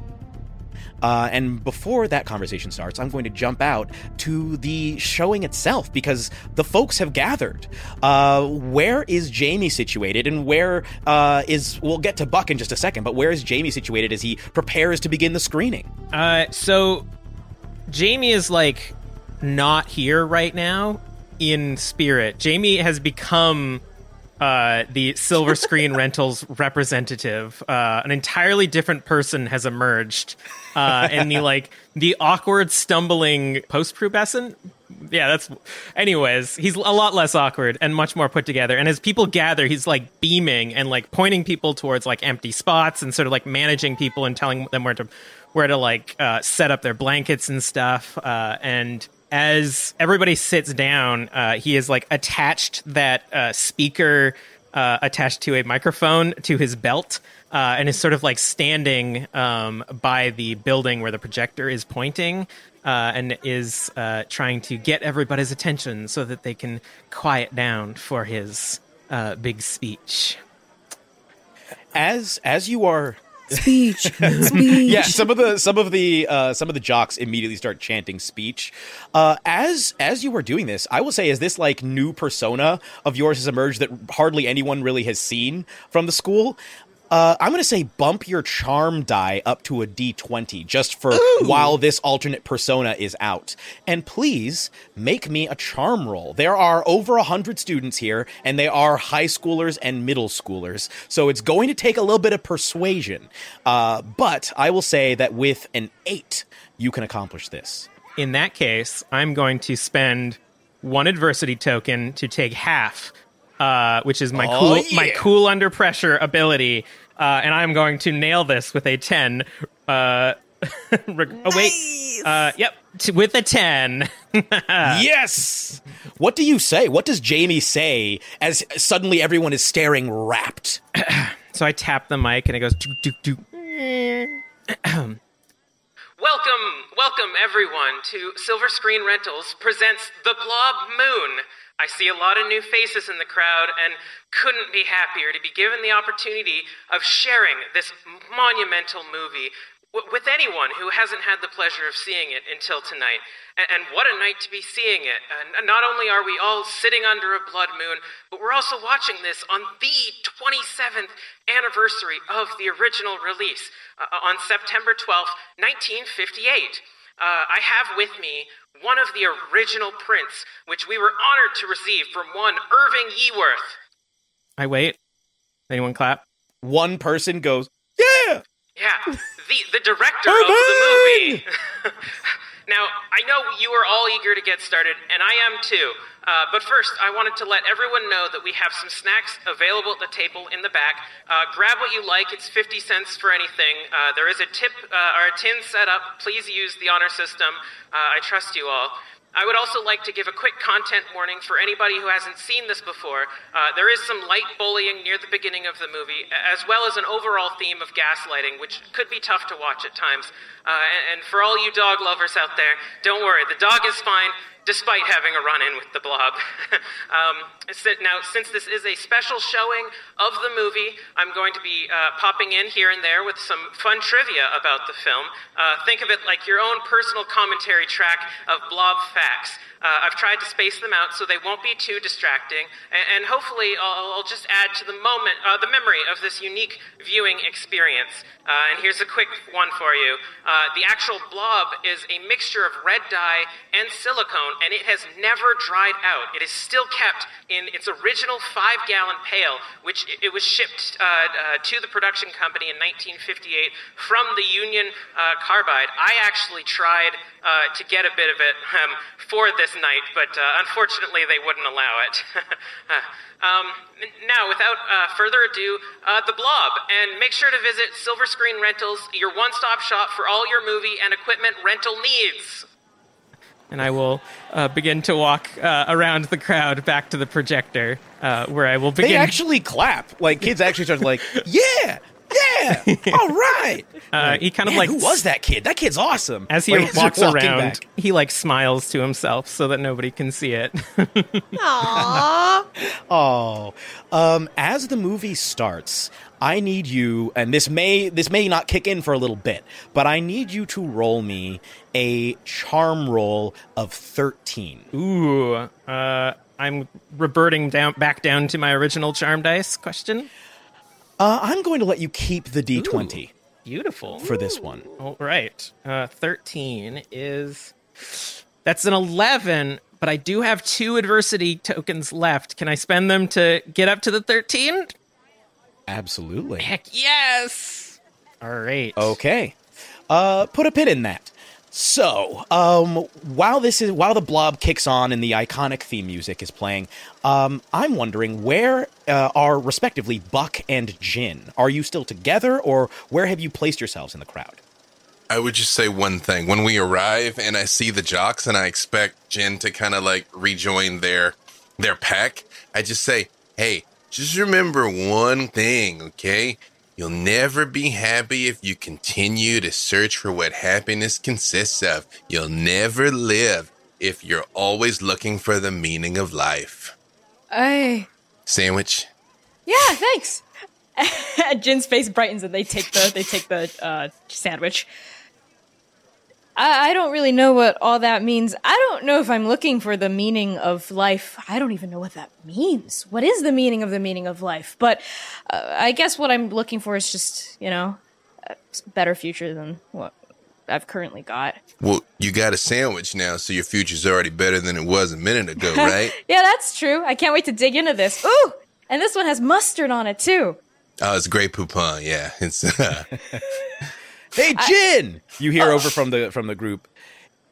Uh, and before that conversation starts, I'm going to jump out to the showing itself because the folks have gathered. Uh, where is Jaime situated, and where uh, is? We'll get to Buck in just a second, but where is Jaime situated as he prepares to begin the screening? Uh, so Jaime is like not here right now in spirit. Jaime has become uh, the Silver Screen Rentals representative. Uh, an entirely different person has emerged, uh, and the like the awkward, stumbling post pubescent. Yeah, that's. Anyways, he's a lot less awkward and much more put together. And as people gather, he's like beaming and like pointing people towards like empty spots and sort of like managing people and telling them where to where to like uh, set up their blankets and stuff. Uh, and as everybody sits down, uh, he is like attached that uh, speaker uh, attached to a microphone to his belt. Uh, and is sort of like standing um, by the building where the projector is pointing, uh, and is uh, trying to get everybody's attention so that they can quiet down for his big speech. As as you are Speech. Speech. yeah, some of the some of the uh, some of the jocks immediately start chanting speech. Uh, as as you were doing this, I will say, as this like new persona of yours has emerged that hardly anyone really has seen from the school. Uh, I'm going to say bump your charm die up to a D20 just for while this alternate persona is out. And please make me a charm roll. There are over a hundred students here, and they are high schoolers and middle schoolers. So it's going to take a little bit of persuasion. Uh, but I will say that with an eight, you can accomplish this. In that case, I'm going to spend one adversity token to take half, uh, which is my Oh, cool my cool under pressure ability, uh, and I'm going to nail this with a ten. Uh, reg- Oh wait, uh, yep, t- with a ten. yes! What do you say? What does Jaime say as suddenly everyone is staring rapt? So I tap the mic and it goes welcome, welcome everyone to Silver Screen Rentals presents The Blob Moon. I see a lot of new faces in the crowd and couldn't be happier to be given the opportunity of sharing this monumental movie w- with anyone who hasn't had the pleasure of seeing it until tonight. And, and what a night to be seeing it. And not only are we all sitting under a blood moon, but we're also watching this on the 27th anniversary of the original release uh, on September 12th, 1958. Uh, I have with me one of the original prints, which we were honored to receive from one Irving Yeaworth. I wait. Anyone clap? One person goes, Yeah! Yeah, the the director of the movie. Now, I know you are all eager to get started, and I am too. Uh, but first, I wanted to let everyone know that we have some snacks available at the table in the back. Uh, grab what you like, it's 50 cents for anything. Uh, there is a tip uh, or a tin set up. Please use the honor system. Uh, I trust you all. I would also like to give a quick content warning for anybody who hasn't seen this before. Uh, there is some light bullying near the beginning of the movie, as well as an overall theme of gaslighting, which could be tough to watch at times. Uh, and, and for all you dog lovers out there, don't worry, the dog is fine despite having a run in with the blob. um, now, since this is a special showing of the movie, I'm going to be uh, popping in here and there with some fun trivia about the film. Uh, think of it like your own personal commentary track of blob facts. Uh, I've tried to space them out so they won't be too distracting, and, and hopefully I'll, I'll, just add to the moment, uh, the memory of this unique viewing experience. Uh, and here's a quick one for you. Uh, the actual blob is a mixture of red dye and silicone, and it has never dried out. It is still kept in its original five-gallon pail, which it was shipped uh, uh, to the production company in 1958 from the Union Carbide. I actually tried to get a bit of it um, for this night, but unfortunately they wouldn't allow it. Um, now, without uh, further ado, uh, The Blob. And make sure to visit Silver Screen Rentals, your one stop shop for all your movie and equipment rental needs. And I will uh, begin to walk uh, around the crowd back to the projector, uh, where I will begin. They actually clap. Like, kids actually start like, yeah! Yeah, all right. Uh, he kind of Man, like who was that kid? That kid's awesome. As he Like, walks around, back. he like smiles to himself so that nobody can see it. Aww. Oh, um, as the movie starts, I need you, and this may this may not kick in for a little bit, but I need you to roll me a charm roll of thirteen. Ooh, uh, I'm reverting down back down to my original charm dice question. Uh, I'm going to let you keep the d20 Beautiful. for this one. All right. Uh, 13 is. That's an 11, but I do have two adversity tokens left. Can I spend them to get up to the 13? Absolutely. Heck yes! All right. Okay. Uh, put a pin in that. So, um, while this is while the blob kicks on and the iconic theme music is playing, um, I'm wondering where uh, are respectively Buck and Jin? Are you still together, or where have you placed yourselves in the crowd? I would just say one thing. When we arrive and I see the jocks and I expect Jin to kind of like rejoin their their pack, I just say, "Hey, just remember one thing, okay? You'll never be happy if you continue to search for what happiness consists of. You'll never live if you're always looking for the meaning of life." I Sandwich. yeah, thanks. Jin's face brightens and they take the they take the uh, sandwich. I, I don't really know what all that means. I don't know if I'm looking for the meaning of life. I don't even know what that means. What is the meaning of the meaning of life? But uh, I guess what I'm looking for is just you know a better future than what I've currently got. Well, you got a sandwich now, so your future's already better than it was a minute ago, right? Yeah, that's true. I can't wait to dig into this. Ooh, and this one has mustard on it too. Oh, it's Grey Poupon. Yeah, it's uh, Hey, Jin! you hear over from the from the group.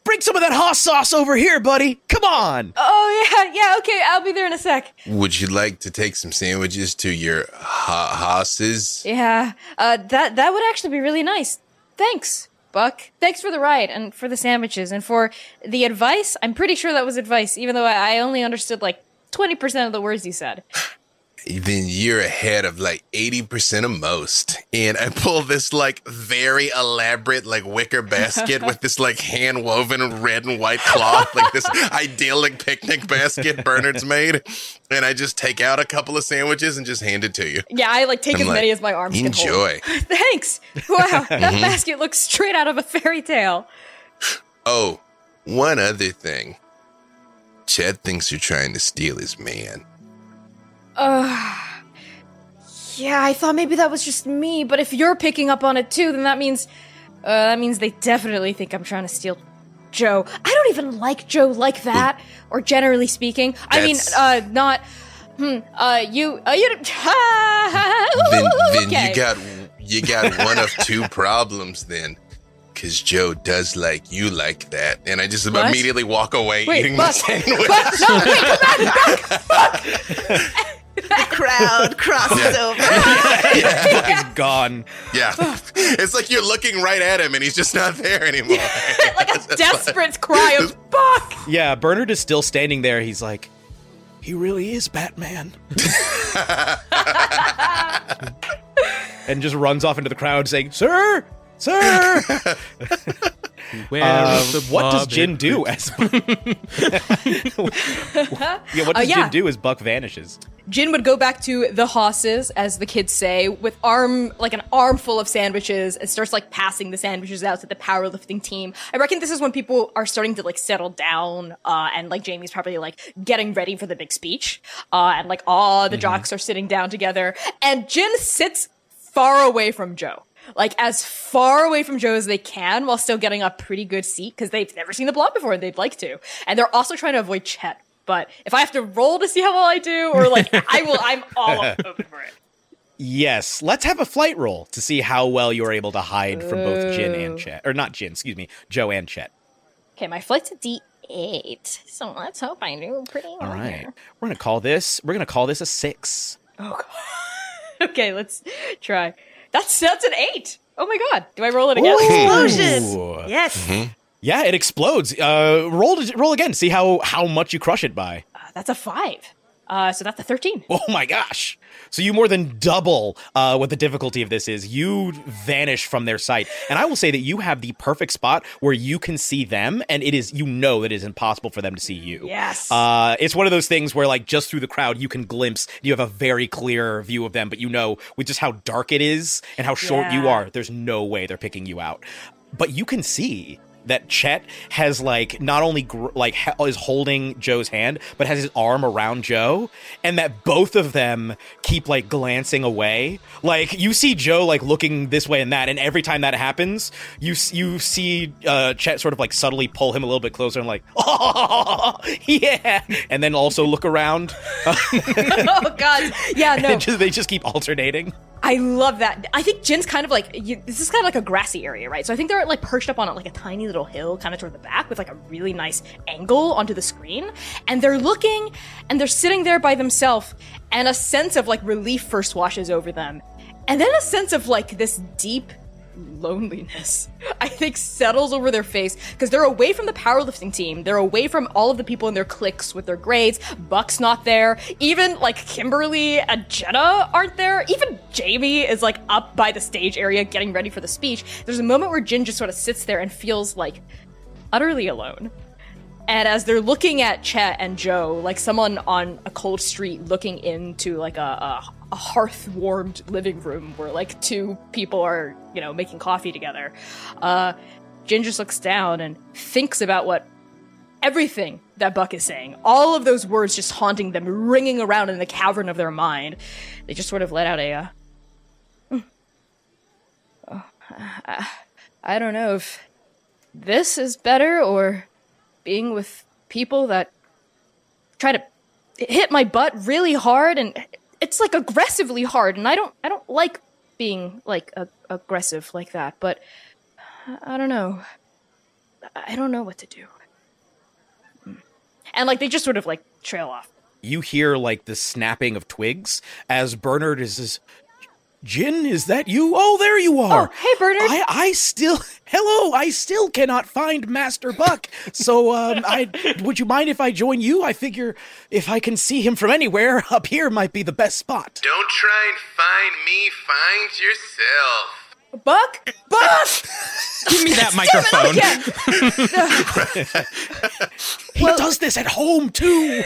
Bring some of that hot sauce over here, buddy. Come on. Oh yeah, yeah. Okay, I'll be there in a sec. Would you like to take some sandwiches to your ha- hosses? Yeah, uh, that that would actually be really nice. Thanks, Buck. Thanks for the ride and for the sandwiches and for the advice. I'm pretty sure that was advice, even though I, I only understood like twenty percent of the words you said. Then you're ahead of like 80% of most. And I pull this like very elaborate like wicker basket with this like hand woven red and white cloth, like this idyllic picnic basket Bernard's made. And I just take out a couple of sandwiches and just hand it to you. Yeah, I like take I'm as like, many as my arms can hold. Enjoy. Thanks. Wow, that mm-hmm. basket looks straight out of a fairy tale. Oh, one other thing. Chad thinks you're trying to steal his man. Yeah, I thought maybe that was just me, but if you're picking up on it too, then that means uh, that means they definitely think I'm trying to steal Joe. I don't even like Joe like that, or generally speaking. I mean, uh, not. Hmm. Uh, you. Uh, you. Then, then okay. you got you got one of two problems then. Cause Joe does like you like that. And I just What? immediately walk away Wait, eating Buck, my sandwich. Buck, no, wait, come on, The crowd crosses over. Buck is gone. Yeah. it's like you're looking right at him and he's just not there anymore. like a desperate cry of fuck. Yeah, Bernard is still standing there. He's like, he really is Batman. and just runs off into the crowd saying, Sir, sir. Where Uh, is the what does Jin do as Yeah, what Uh, does yeah. Jin do as Buck vanishes? Jin would go back to the hosses, as the kids say, with arm like an armful of sandwiches, and starts like passing the sandwiches out to the powerlifting team. I reckon this is when people are starting to like settle down, uh, and like Jaime's probably like getting ready for the big speech, uh, and like all the jocks are sitting down together, and Jin sits far away from Joe. Like as far away from Joe as they can while still getting a pretty good seat because they've never seen the blob before and they'd like to. And they're also trying to avoid Chet. But if I have to roll to see how well I do, or like I will, I'm all open for it. Yes, let's have a flight roll to see how well you're able to hide from both Jin and Chet. Or not Jin, excuse me, Joe and Chet. Okay, my flight's a D8, so let's hope I do pretty well. All right. here. We're gonna call this we're gonna call this a six. Oh god. okay, let's try. That's that's an eight. Oh my god. Do I roll it again? Explosion. Ooh. Yes. Yeah, it explodes. Uh roll roll again, see how how much you crush it by. Uh, that's a five. Uh, so that's a thirteen. Oh my gosh. So you more than double uh, what the difficulty of this is. You vanish from their sight. And I will say that you have the perfect spot where you can see them, and it is, you know, that it is impossible for them to see you. Yes. Uh, it's one of those things where, like, just through the crowd, you can glimpse, you have a very clear view of them, but you know, with just how dark it is and how short you are, there's no way they're picking you out. But you can see that Chet has like not only gr- like ha- is holding Joe's hand, but has his arm around Joe, and that both of them keep like glancing away. Like you see Joe like looking this way and that, and every time that happens, you you see uh, Chet sort of like subtly pull him a little bit closer and like, oh yeah, and then also look around. oh god. Yeah, no. just, they just keep alternating. I love that. I think Jin's kind of like you, this is kind of like a grassy area, right? So I think they're like perched up on it like a tiny little hill, kind of toward the back, with like a really nice angle onto the screen, and they're looking and they're sitting there by themselves, and a sense of like relief first washes over them, and then a sense of like this deep loneliness i think settles over their face because they're away from the powerlifting team. They're away from all of the people in their cliques with their grades. Buck's not there. Even like kimberly and jenna aren't there. Even jaime is like up by the stage area getting ready for the speech. There's a moment where jin just sort of sits there and feels like utterly alone. And as they're looking at Chet and Joe, like someone on a cold street looking into like a, a, a hearth warmed living room where like two people are, you know, making coffee together, uh, Jin just looks down and thinks about what everything that Buck is saying, all of those words just haunting them, ringing around in the cavern of their mind. They just sort of let out a, uh, "Hmm. Oh, I, I don't know if this is better or being with people that try to hit my butt really hard and it's like aggressively hard and I don't I don't like being like a- aggressive like that but I don't know. I don't know what to do. And like they just sort of like trail off. You hear like the snapping of twigs as Bernard is is Jin, is that you? Oh, there you are. Oh, hey, Bernard. I, I still, hello. I still cannot find Master Buck. So, um, I would you mind if I join you? I figure if I can see him from anywhere, up here might be the best spot. Don't try and find me, find yourself. Buck Buck Give me that microphone. yeah He does this at home too.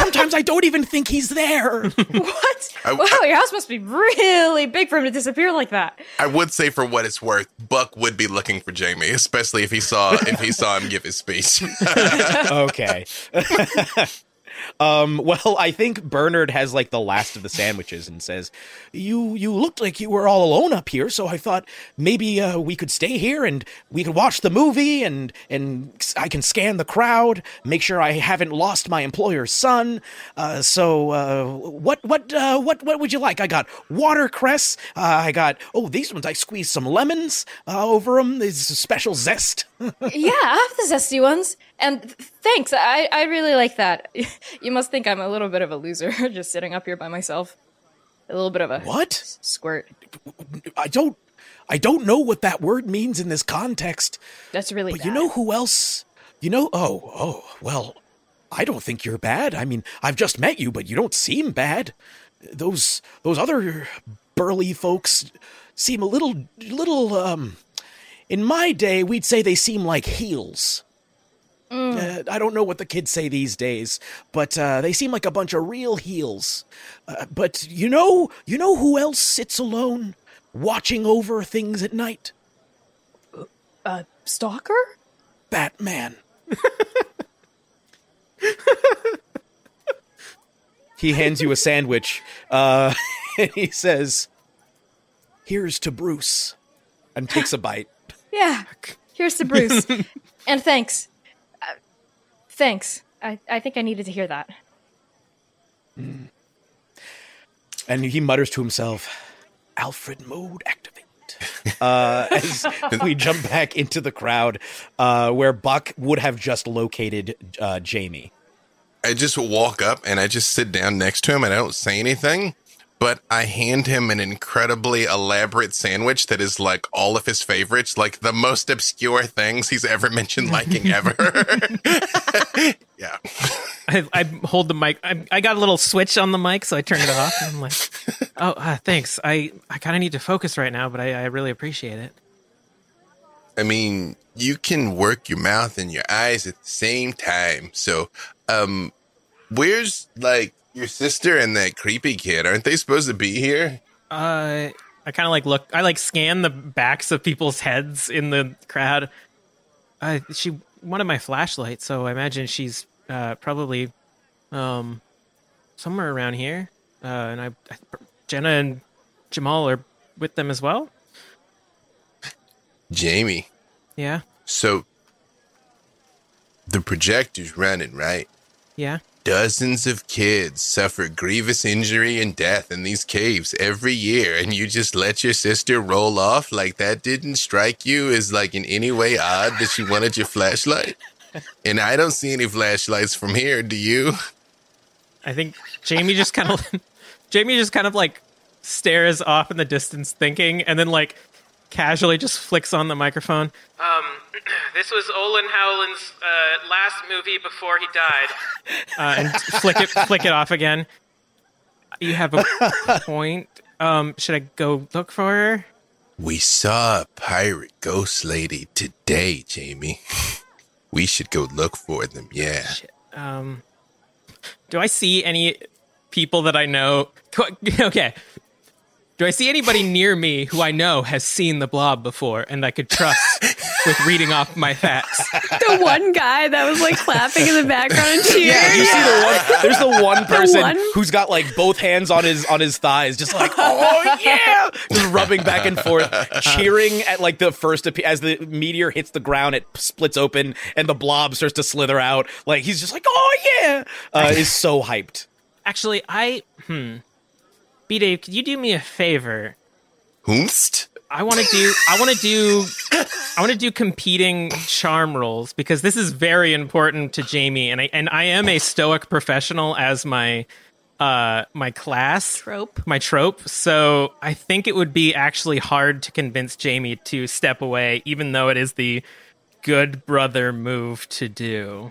Sometimes I don't even think he's there. what I- wow your house must be really big for him to disappear like that I would say, for what it's worth, Buck would be looking for Jaime, especially if he saw if he saw him give his speech. okay. Um, well, I think Bernard has like the last of the sandwiches and says, "You you looked like you were all alone up here, so I thought maybe uh, we could stay here and we could watch the movie and and I can scan the crowd, make sure I haven't lost my employer's son. Uh, so uh, what what uh, what what would you like? I got watercress. Uh, I got oh these ones I squeezed some lemons uh, over them. There's a special zest. Yeah, I have the zesty ones. And th- thanks. I, I really like that. You must think I'm a little bit of a loser just sitting up here by myself. A little bit of a What? s- squirt. I don't I don't know what that word means in this context. That's really But bad. you know who else? You know, oh, oh, well, I don't think you're bad. I mean, I've just met you, but you don't seem bad. Those those other burly folks seem a little little um in my day we'd say they seem like heels. Uh, I don't know what the kids say these days, but uh, they seem like a bunch of real heels. Uh, but you know, you know who else sits alone, watching over things at night? Uh, stalker? Batman. he hands you a sandwich. Uh, and he says, "Here's to Bruce," and takes a bite. Yeah. Here's to Bruce. and thanks. Uh, thanks. I, I think I needed to hear that. And he mutters to himself, "Alfred mode activate." uh, as we jump back into the crowd, uh, where Buck would have just located uh, Jaime. I just walk up and I just sit down next to him and I don't say anything, but I hand him an incredibly elaborate sandwich that is like all of his favorites, like the most obscure things he's ever mentioned liking ever. yeah. I, I hold the mic. I, I got a little switch on the mic, so I turn it off. And I'm like, "Oh, uh, thanks. I, I kind of need to focus right now, but I, I really appreciate it." I mean, you can work your mouth and your eyes at the same time. So, um, where's like your sister and that creepy kid? Aren't they supposed to be here? Uh, I kind of like look. I like scan the backs of people's heads in the crowd. Uh, she wanted my flashlight, so I imagine she's uh, probably um somewhere around here. Uh, and I, I, Jenna and Jamal are with them as well. Jamie. Yeah, So, the projector's running, right? yeah. Dozens of kids suffer grievous injury and death in these caves every year, and you just let your sister roll off like that didn't strike you as like in any way odd that she wanted your flashlight? And I don't see any flashlights from here, do you? I think Jamie just kind of Jamie just kind of like stares off in the distance thinking and then like casually just flicks on the microphone. Um this was Olin Howland's uh, last movie before he died. Uh, and flick it flick it off again. You have a point. Um should I go look for her? We saw a pirate ghost lady today, Jamie. We should go look for them, yeah. Um Do I see any people that I know? Okay. Do I see anybody near me who I know has seen the blob before and I could trust with reading off my facts? the one guy that was like clapping in the background and cheering. Yeah, you see the one. There's the one person one? who's got like both hands on his on his thighs, just like oh yeah, just rubbing back and forth, cheering at like the first as the meteor hits the ground, it splits open and the blob starts to slither out. Like he's just like oh yeah, uh, is so hyped. Actually, I hmm. B Dave, could you do me a favor? Whomst? I want to do I want to do I want to do competing charm rolls because this is very important to Jamie and I and I am a stoic professional as my uh my class Trope. my trope so I think it would be actually hard to convince Jamie to step away even though it is the good brother move to do.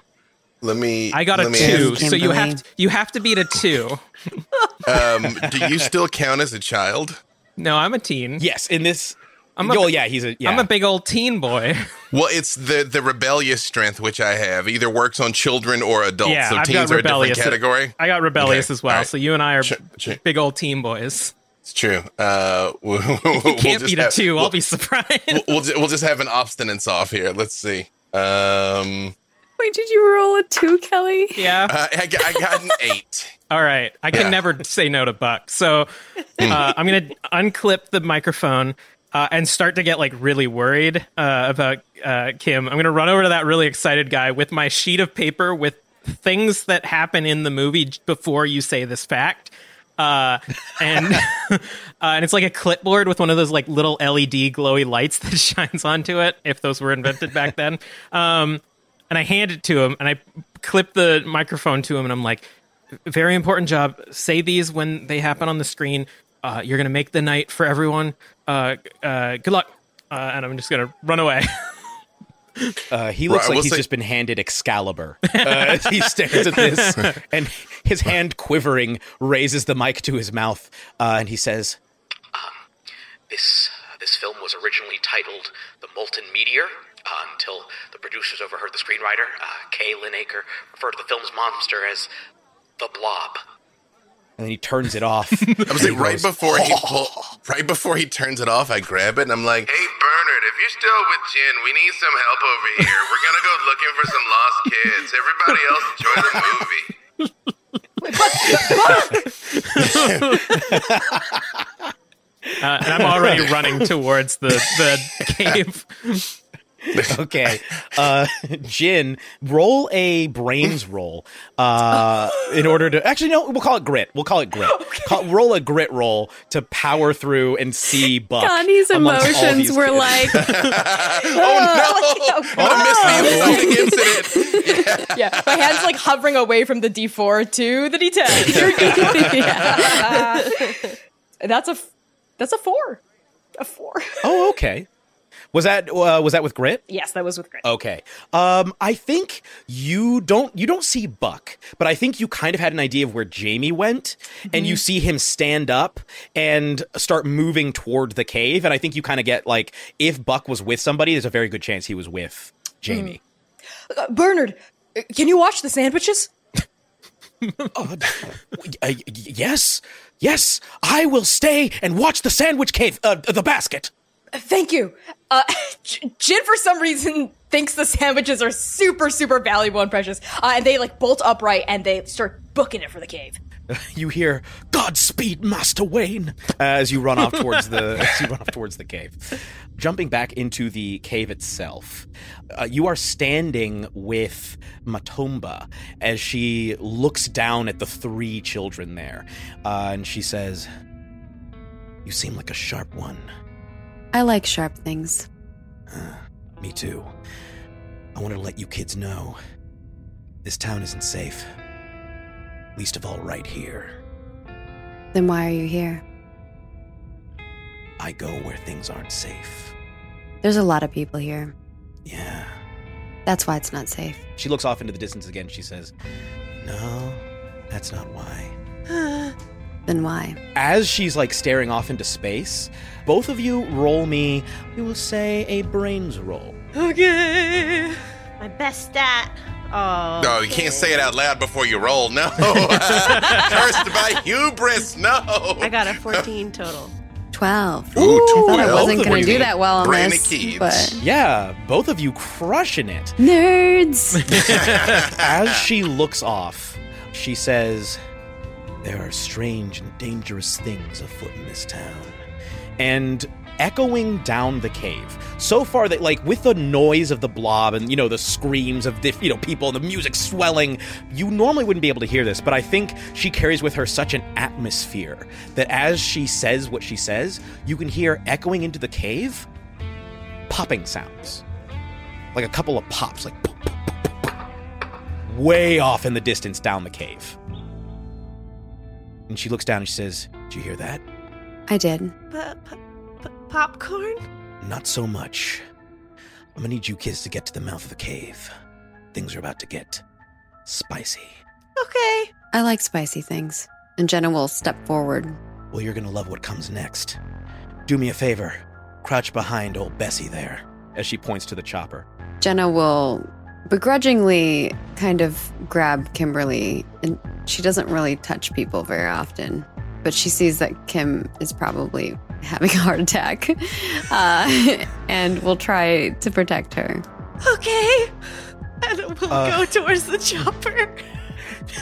Let me. I got a me two, ask- so you have to, you have to beat a two. um, do you still count as a child? No, I'm a teen. Yes, in this. I'm a- oh yeah, he's a yeah. I'm a big old teen boy. Well, it's the the rebellious strength which I have either works on children or adults. Yeah, so I've teens got are a different rebellious. category. I got rebellious Okay, as well. all right. So you and I are Sure, sure. big old teen boys. It's true. Uh, we'll, we'll Can't just beat a two. I'll We'll, be surprised. we'll, we'll, ju- we'll just have an obstinance off here. Let's see. Um, Wait, did you roll a two, Kelly? Yeah. Uh, I, got, I got an eight. All right. I can Yeah. never say no to Buck. So uh, I'm going to unclip the microphone uh, and start to get like really worried uh, about uh, Kim. I'm going to run over to that really excited guy with my sheet of paper with things that happen in the movie before you say this fact. Uh, and uh, and it's like a clipboard with one of those like little LED glowy lights that shines onto it. If those were invented back then, um, and I hand it to him, and I clip the microphone to him, and I'm like, "Very important job. Say these when they happen on the screen. Uh, you're gonna make the night for everyone. Uh, uh, good luck." Uh, and I'm just gonna run away. Uh, he looks Right, like we'll he's say- just been handed Excalibur. Uh, he stares at this, and his hand quivering raises the mic to his mouth, uh, and he says, This this film was originally titled The Molten Meteor uh, until the producers overheard the screenwriter, uh, Kay Linaker, refer to the film's monster as the Blob. and then he turns it off. I was like, right before he pull, right before he turns it off, I grab it and I'm like, "Hey Bernard, if you're still with Jen, we need some help over here. We're gonna go looking for some lost kids. Everybody else enjoy the movie." Uh, and I'm already running towards the the cave. okay, uh, Jin, roll a brains roll uh, in order to actually no, we'll call it grit. We'll call it grit. Call, roll a grit roll to power through and see Buck. Connie's emotions these were kids. like, oh no! I missed the exciting incident. Yeah, my hand's like hovering away from the D4 to the D10. yeah. that's a f- that's a four, a four. Oh, okay. Was that uh, was that with grit? Yes, that was with grit. Okay. Um, I think you don't you don't see Buck, but I think you kind of had an idea of where Jamie went, and you see him stand up and start moving toward the cave. And I think you kind of get like if Buck was with somebody, there's a very good chance he was with Jamie. Uh, Bernard, uh, can you watch the sandwiches? Uh, yes, yes, I will stay and watch the sandwich cave, uh, the basket. Thank you. Uh, Jin, for some reason, thinks the sandwiches are super, super valuable and precious. Uh, and they like bolt upright and they start booking it for the cave. You hear "Godspeed, Master Wayne" as you run off towards the as you run off towards the cave. Jumping back into the cave itself, uh, you are standing with Matomba as she looks down at the three children there, uh, and she says, "You seem like a sharp one." I like sharp things. Uh, me too. I wanted to let you kids know this town isn't safe. Least of all, right here. Then why are you here? I go where things aren't safe. There's a lot of people here. Yeah. That's why it's not safe. She looks off into the distance again. She says, No, that's not why. Then why? As she's like staring off into space, both of you roll me, we will say, a brains roll. Okay. My best stat. Oh. No, you can't say it out loud before you roll. No, cursed by hubris. No. I got a 14 total. 12. Ooh, I thought I 12. wasn't going to do that well on Brandon this. Keats. But Yeah, both of you crushing it. nerds. As she looks off, she says, There are strange and dangerous things afoot in this town. And echoing down the cave, so far that, like, with the noise of the blob and, you know, the screams of, the, you know, people the music swelling, you normally wouldn't be able to hear this, but I think she carries with her such an atmosphere that as she says what she says, you can hear echoing into the cave popping sounds. Like a couple of pops, like way off in the distance down the cave. And she looks down and she says, Did you hear that? I did. P- p- p- popcorn? Not so much. I'm gonna need you kids to get to the mouth of the cave. Things are about to get spicy. Okay. I like spicy things. And Jenna will step forward. Well, you're gonna love what comes next. Do me a favor. Crouch behind old Bessie there, as she points to the chopper. Jenna will begrudgingly kind of grab Kimberly, and she doesn't really touch people very often. But she sees that Kim is probably having a heart attack uh, and will try to protect her. Okay. and we'll Uh, go towards the chopper.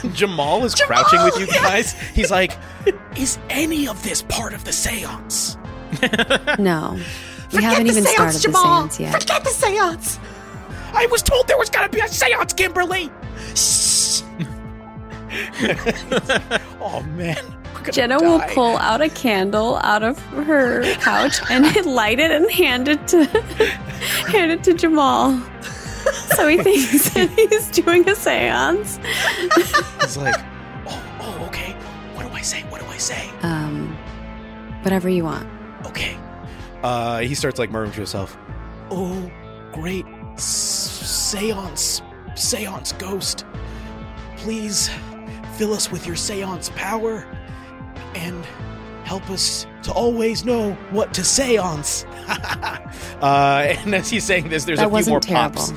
Jamal is crouching with you guys. He's like, "Is any of this part of the séance?" No. We Forget haven't the even seance, started the seance yet. Forget the seance. I was told there was gonna be a séance, Kimberly. Shh. Oh man, We're gonna Jenna will pull out a candle out of her pouch and light it and hand it to hand it to Jamal. So he thinks that he's doing a seance. He's like, "Oh, oh, okay. What do I say? What do I say?" Um, whatever you want. Okay. Uh, he starts like murmuring to himself. Oh, great s- seance, seance ghost. Please fill us with your seance power and help us to always know what to seance. uh, and as he's saying this, there's that a few more terrible. pops.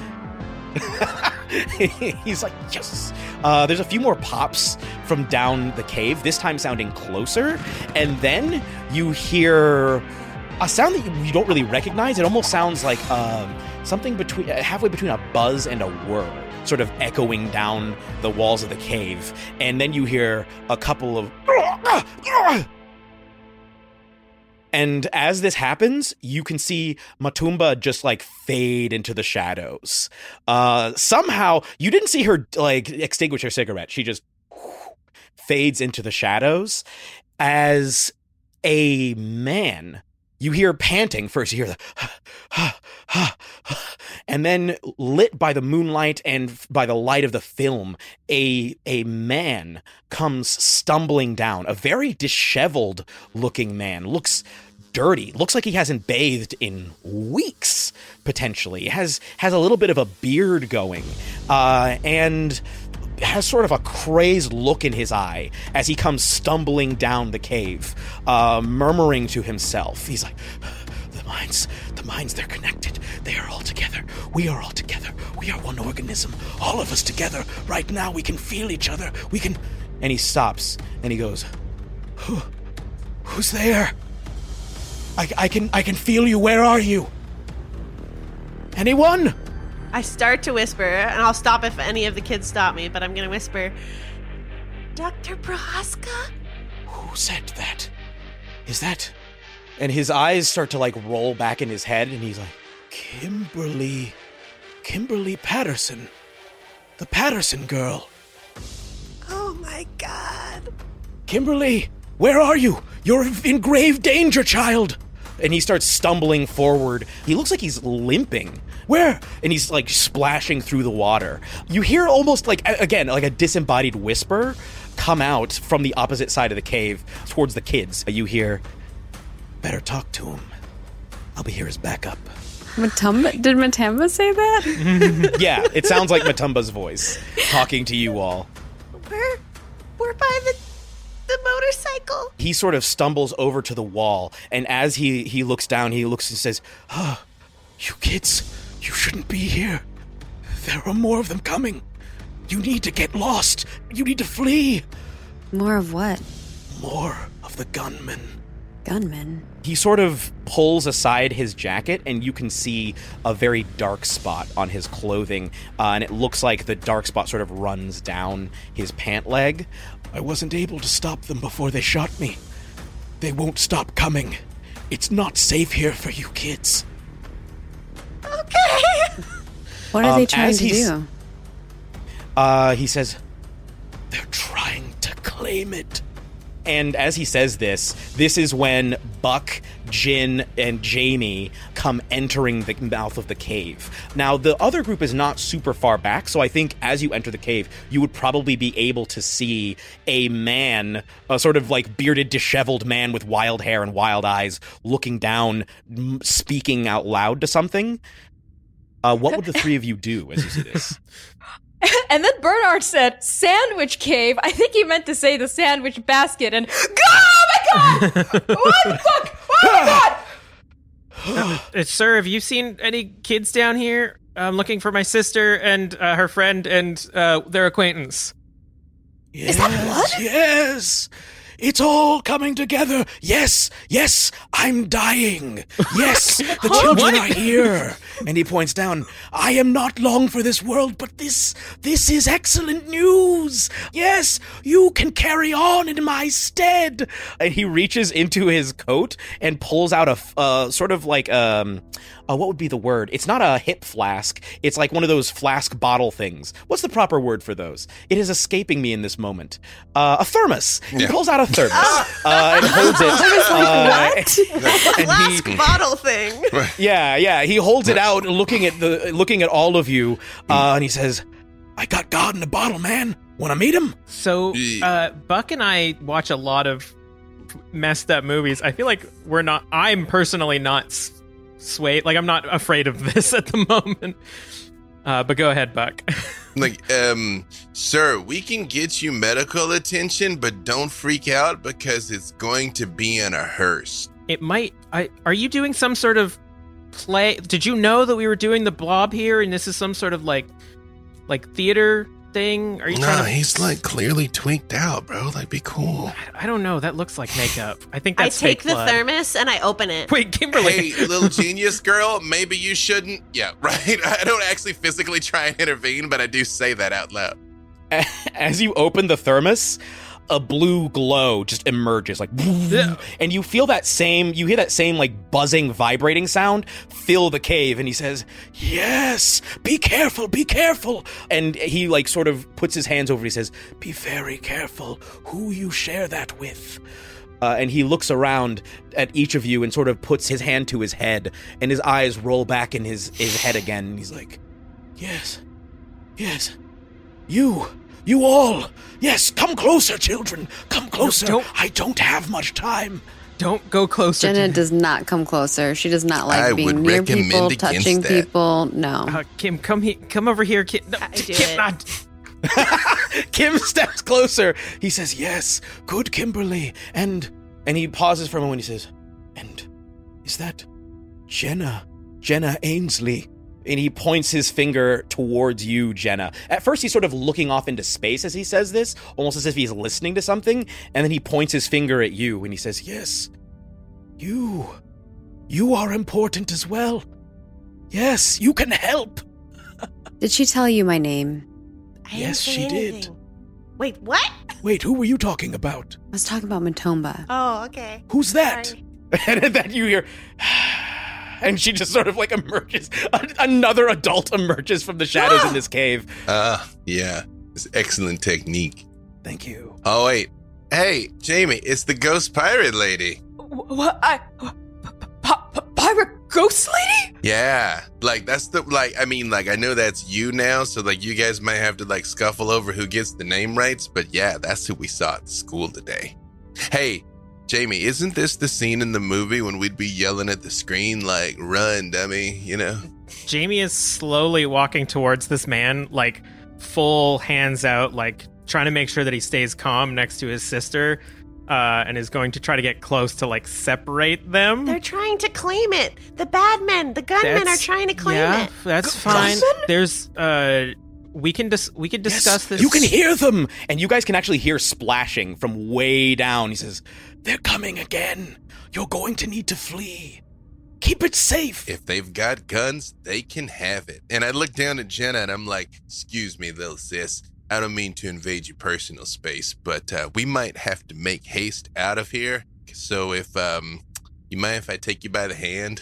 He's like, yes. Uh, there's a few more pops from down the cave, this time sounding closer. And then you hear a sound that you, you don't really recognize. It almost sounds like um, something between halfway between a buzz and a whir, sort of echoing down the walls of the cave. And then you hear a couple of. And as this happens, you can see Matumba just like fade into the shadows. Uh, somehow, you didn't see her like extinguish her cigarette. She just fades into the shadows as a man. You hear panting first. You hear the, and then lit by the moonlight and by the light of the film, a a man comes stumbling down. A very disheveled looking man. Looks dirty. Looks like he hasn't bathed in weeks. Potentially has has a little bit of a beard going, uh, and has sort of a crazed look in his eye as he comes stumbling down the cave, uh, murmuring to himself. He's like, "The minds, the minds, they're connected. They are all together. We are all together. We are one organism. All of us together. Right now, we can feel each other. We can." And he stops and he goes, Who, "Who's there? I, I can, I can feel you. Where are you? Anyone?" I start to whisper, and I'll stop if any of the kids stop me, but I'm going to whisper, Dr. Prohaska? Who said that? Is that? And his eyes start to like roll back in his head, and he's like, Kimberly. Kimberly Patterson. The Patterson girl. Oh my god. Kimberly, where are you? You're in grave danger, child. And he starts stumbling forward. He looks like he's limping. Where? And he's like splashing through the water. You hear almost like, again, like a disembodied whisper come out from the opposite side of the cave towards the kids. You hear, better talk to him. I'll be here as backup. Matumba, did Matamba say that? yeah, it sounds like Matumba's voice talking to you all. We're, we're by the, the motorcycle. he sort of stumbles over to the wall and as he he looks down he looks and says oh, you kids you shouldn't be here. There are more of them coming. You need to get lost. You need to flee. More of what? more of the gunmen. Gunmen. he sort of pulls aside his jacket and you can see a very dark spot on his clothing uh, and it looks like the dark spot sort of runs down his pant leg. I wasn't able to stop them before they shot me. They won't stop coming. It's not safe here for you kids Okay. What are Um, they trying to do? uh, he says they're trying to claim it and as he says this this is when buck jin and jamie come entering the mouth of the cave now the other group is not super far back so i think as you enter the cave you would probably be able to see a man a sort of like bearded disheveled man with wild hair and wild eyes looking down speaking out loud to something uh, what would the three of you do as you see this And then Bernard said, sandwich cave. I think he meant to say the sandwich basket. And, oh my god! what? Fuck! Oh my god! Uh, sir, have you seen any kids down here? I'm looking for my sister and uh, her friend and uh, their acquaintance. Yes, that blood? Yes, It's all coming together. Yes, yes, I'm dying. Yes, the children are here. And he points down. I am not long for this world, but this, this is excellent news. Yes, you can carry on in my stead. And he reaches into his coat and pulls out a uh, sort of like um, uh, what would be the word? It's not a hip flask. It's like one of those flask bottle things. What's the proper word for those? It is escaping me in this moment. Uh, a thermos. He pulls out a thermos uh, and holds it. uh, and Flask he, bottle thing. yeah, yeah. He holds it out, looking at the, looking at all of you, uh, and he says, "I got God in a bottle, man. Want to meet him?" So, uh, Buck and I watch a lot of messed up movies. I feel like we're not. I'm personally not swayed. Like I'm not afraid of this at the moment. Uh, but go ahead, Buck. Like, um, sir, we can get you medical attention, but don't freak out because it's going to be in a hearse. it might. I are you doing some sort of play? Did you know that we were doing the blob here, and this is some sort of like, like theater thing? Are you No, trying to? he's like clearly tweaked out, bro. Like, be cool. I don't know. That looks like makeup. I think I that's take fake the blood. thermos and I open it. Wait, Kimberly. Hey, little genius girl, maybe you shouldn't. Yeah, right. I don't actually physically try and intervene, but I do say that out loud. As you open the thermos, a blue glow just emerges, like, and you feel that same, you hear that same like buzzing, vibrating sound fill the cave, and he says, "Yes, be careful, be careful." And he like sort of puts his hands over. He says, "Be very careful who you share that with." Uh, and he looks around at each of you and sort of puts his hand to his head, and his eyes roll back in his his head again. And he's like, "Yes, yes, you." You all! Yes, come closer, children! Come closer! don't- I don't have much time! Don't go closer. Jenna to does not come closer. She does not like I being near people, touching that. people. No. Uh, Kim, come here. Come over here, Kim. No, I do Kim, it. not- Kim steps closer. He says, Yes, good Kimberly. And and he pauses for a moment. He says, And is that Jenna? Jenna Ainsley. And he points his finger towards you, Jenna. At first, he's sort of looking off into space as he says this, almost as if he's listening to something. And then he points his finger at you and he says, Yes, you. You are important as well. Yes, you can help. Did she tell you my name? I didn't Yes, say she did. Wait, what? Wait, who were you talking about? I was talking about Matomba. Oh, okay. Who's that? Sorry. and then you hear and she just sort of like emerges another adult emerges from the shadows in this cave Uh, yeah. It's excellent technique. thank you Oh, wait. Hey, Jamie, it's the ghost pirate lady. What? I. Pirate ghost lady? Yeah. Like, that's the, like, I mean, like, I know that's you now, so, like, you guys might have to, like, scuffle over who gets the name rights, but yeah, that's who we saw at school today. Hey, Jamie, isn't this the scene in the movie when we'd be yelling at the screen, like, run, dummy, you know? Jamie is slowly walking towards this man, like full hands out, like trying to make sure that he stays calm next to his sister, uh, and is going to try to get close to like separate them. They're trying to claim it. The bad men, the gunmen are trying to claim yeah, it. that's fine. There's uh, we can dis- we can discuss Yes, this. you can hear them and you guys can actually hear splashing from way down he says they're coming again you're going to need to flee keep it safe If they've got guns, they can have it. And I look down at Jenna and I'm like, excuse me, little sis. I don't mean to invade your personal space, but uh, we might have to make haste out of here. So if um, you mind if I take you by the hand?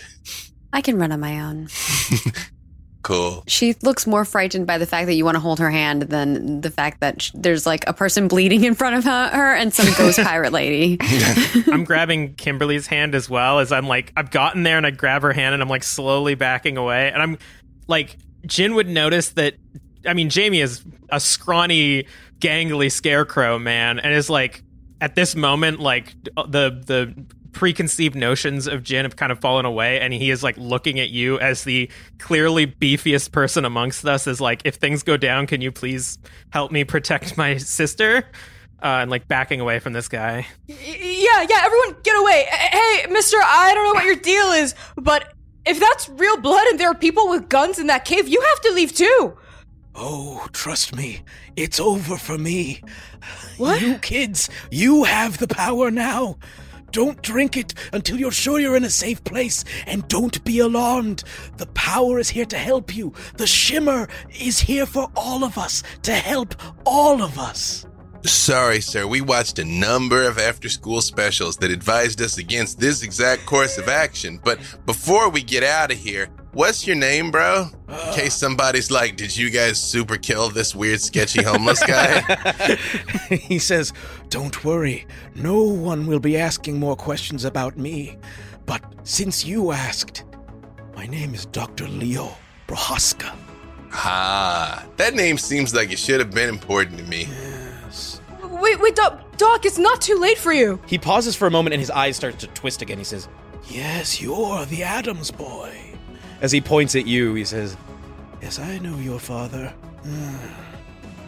I can run on my own. Cool. She looks more frightened by the fact that you want to hold her hand than the fact that sh- there's like a person bleeding in front of her, her and some ghost pirate lady. I'm grabbing Kimberly's hand as well as I'm like I've gotten there and I grab her hand and I'm like slowly backing away and I'm like Jin would notice that I mean Jamie is a scrawny gangly scarecrow man and is like at this moment like the the preconceived notions of Jin have kind of fallen away and he is like looking at you as the clearly beefiest person amongst us is like if things go down can you please help me protect my sister uh, and like backing away from this guy Yeah, yeah, everyone get away. Hey, mister, I don't know what your deal is, but if that's real blood and there are people with guns in that cave, you have to leave too. Oh, trust me, it's over for me. What? You kids, you have the power now. Don't drink it until you're sure you're in a safe place, and don't be alarmed. The power is here to help you. The shimmer is here for all of us, to help all of us. Sorry, sir. We watched a number of after school specials that advised us against this exact course of action. But before we get out of here, what's your name, bro? In case somebody's like, did you guys super kill this weird, sketchy homeless guy? he says, Don't worry, no one will be asking more questions about me. But since you asked, my name is Dr. Leo Prohaska. ah, that name seems like it should have been important to me. Yes. Wait, wait, Doc, Doc, it's not too late for you. He pauses for a moment and his eyes start to twist again. He says, Yes, you're the Adams boy. As he points at you, he says, Yes, I know your father. Ah,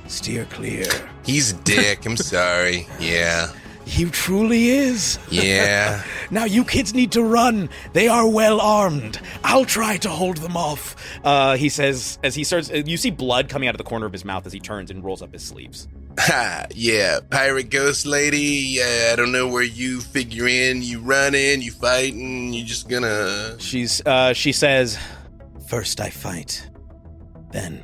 Steer clear. He's a dick. I'm sorry. Yeah. He truly is. Yeah. Now you kids need to run. They are well armed. I'll try to hold them off. Uh, he says as he starts. You see blood coming out of the corner of his mouth as he turns and rolls up his sleeves. Ha, yeah, pirate ghost lady. Yeah, I don't know where you figure in. You running, you fighting, you just gonna. She's. Uh, she says, First I fight. Then,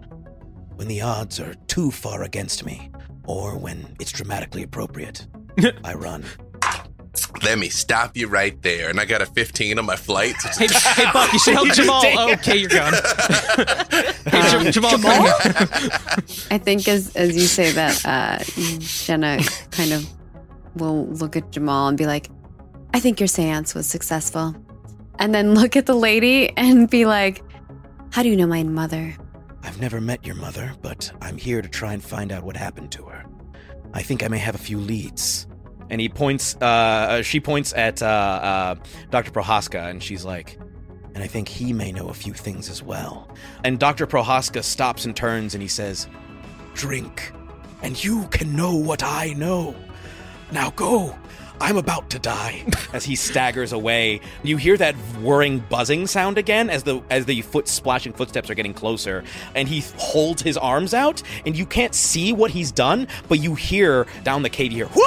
when the odds are too far against me, or when it's dramatically appropriate, I run. Let me stop you right there. And I got a 15 on my flight. So Hey, hey, Buck, you should help Jamal. Oh, okay, you're gone. hey, Jam- Jamal, I think as as you say that, uh, Jenna kind of will look at Jamal and be like, "I think your séance was successful," and then look at the lady and be like, "How do you know my mother?" I've never met your mother, but I'm here to try and find out what happened to her. I think I may have a few leads. And he points, uh, she points at uh, uh, Dr. Prohaska, and she's like, and I think he may know a few things as well. And Dr. Prohaska stops and turns and he says, Drink, and you can know what I know. Now go. I'm about to die. As he staggers away, you hear that whirring buzzing sound again as the as the foot splashing footsteps are getting closer, and he holds his arms out, and you can't see what he's done, but you hear down the cave, you hear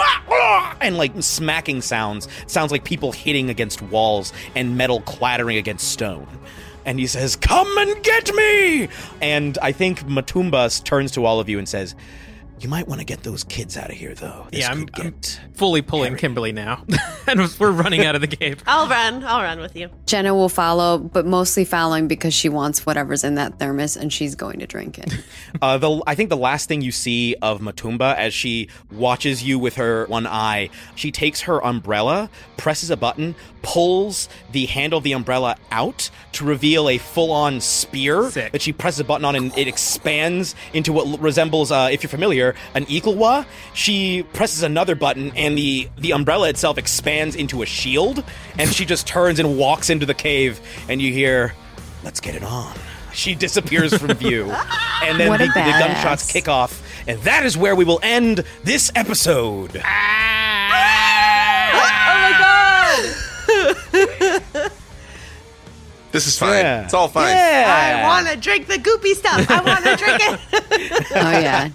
and like smacking sounds. Sounds like people hitting against walls and metal clattering against stone. And he says, "Come and get me!" And I think Matumba turns to all of you and says, "You might want to get those kids out of here, though. This Yeah, I'm- could get." fully pulling Kimberly now, and we're running out of the cave. I'll run. I'll run with you. Jenna will follow, but mostly following because she wants whatever's in that thermos and she's going to drink it. Uh, the I think the last thing you see of Matumba as she watches you with her one eye, she takes her umbrella, presses a button, pulls the handle of the umbrella out to reveal a full-on spear Sick. that she presses a button on, and it expands into what resembles, uh, if you're familiar, an Eaglewa. She presses another button, and the the umbrella itself expands into a shield, and she just turns and walks into the cave, and you hear, "Let's get it on." She disappears from view, and then the, the gunshots kick off, and that is where we will end this episode. Ah! oh my god! This is fine. Yeah. It's all fine. I want to drink the goopy stuff. I want to drink it. oh yeah.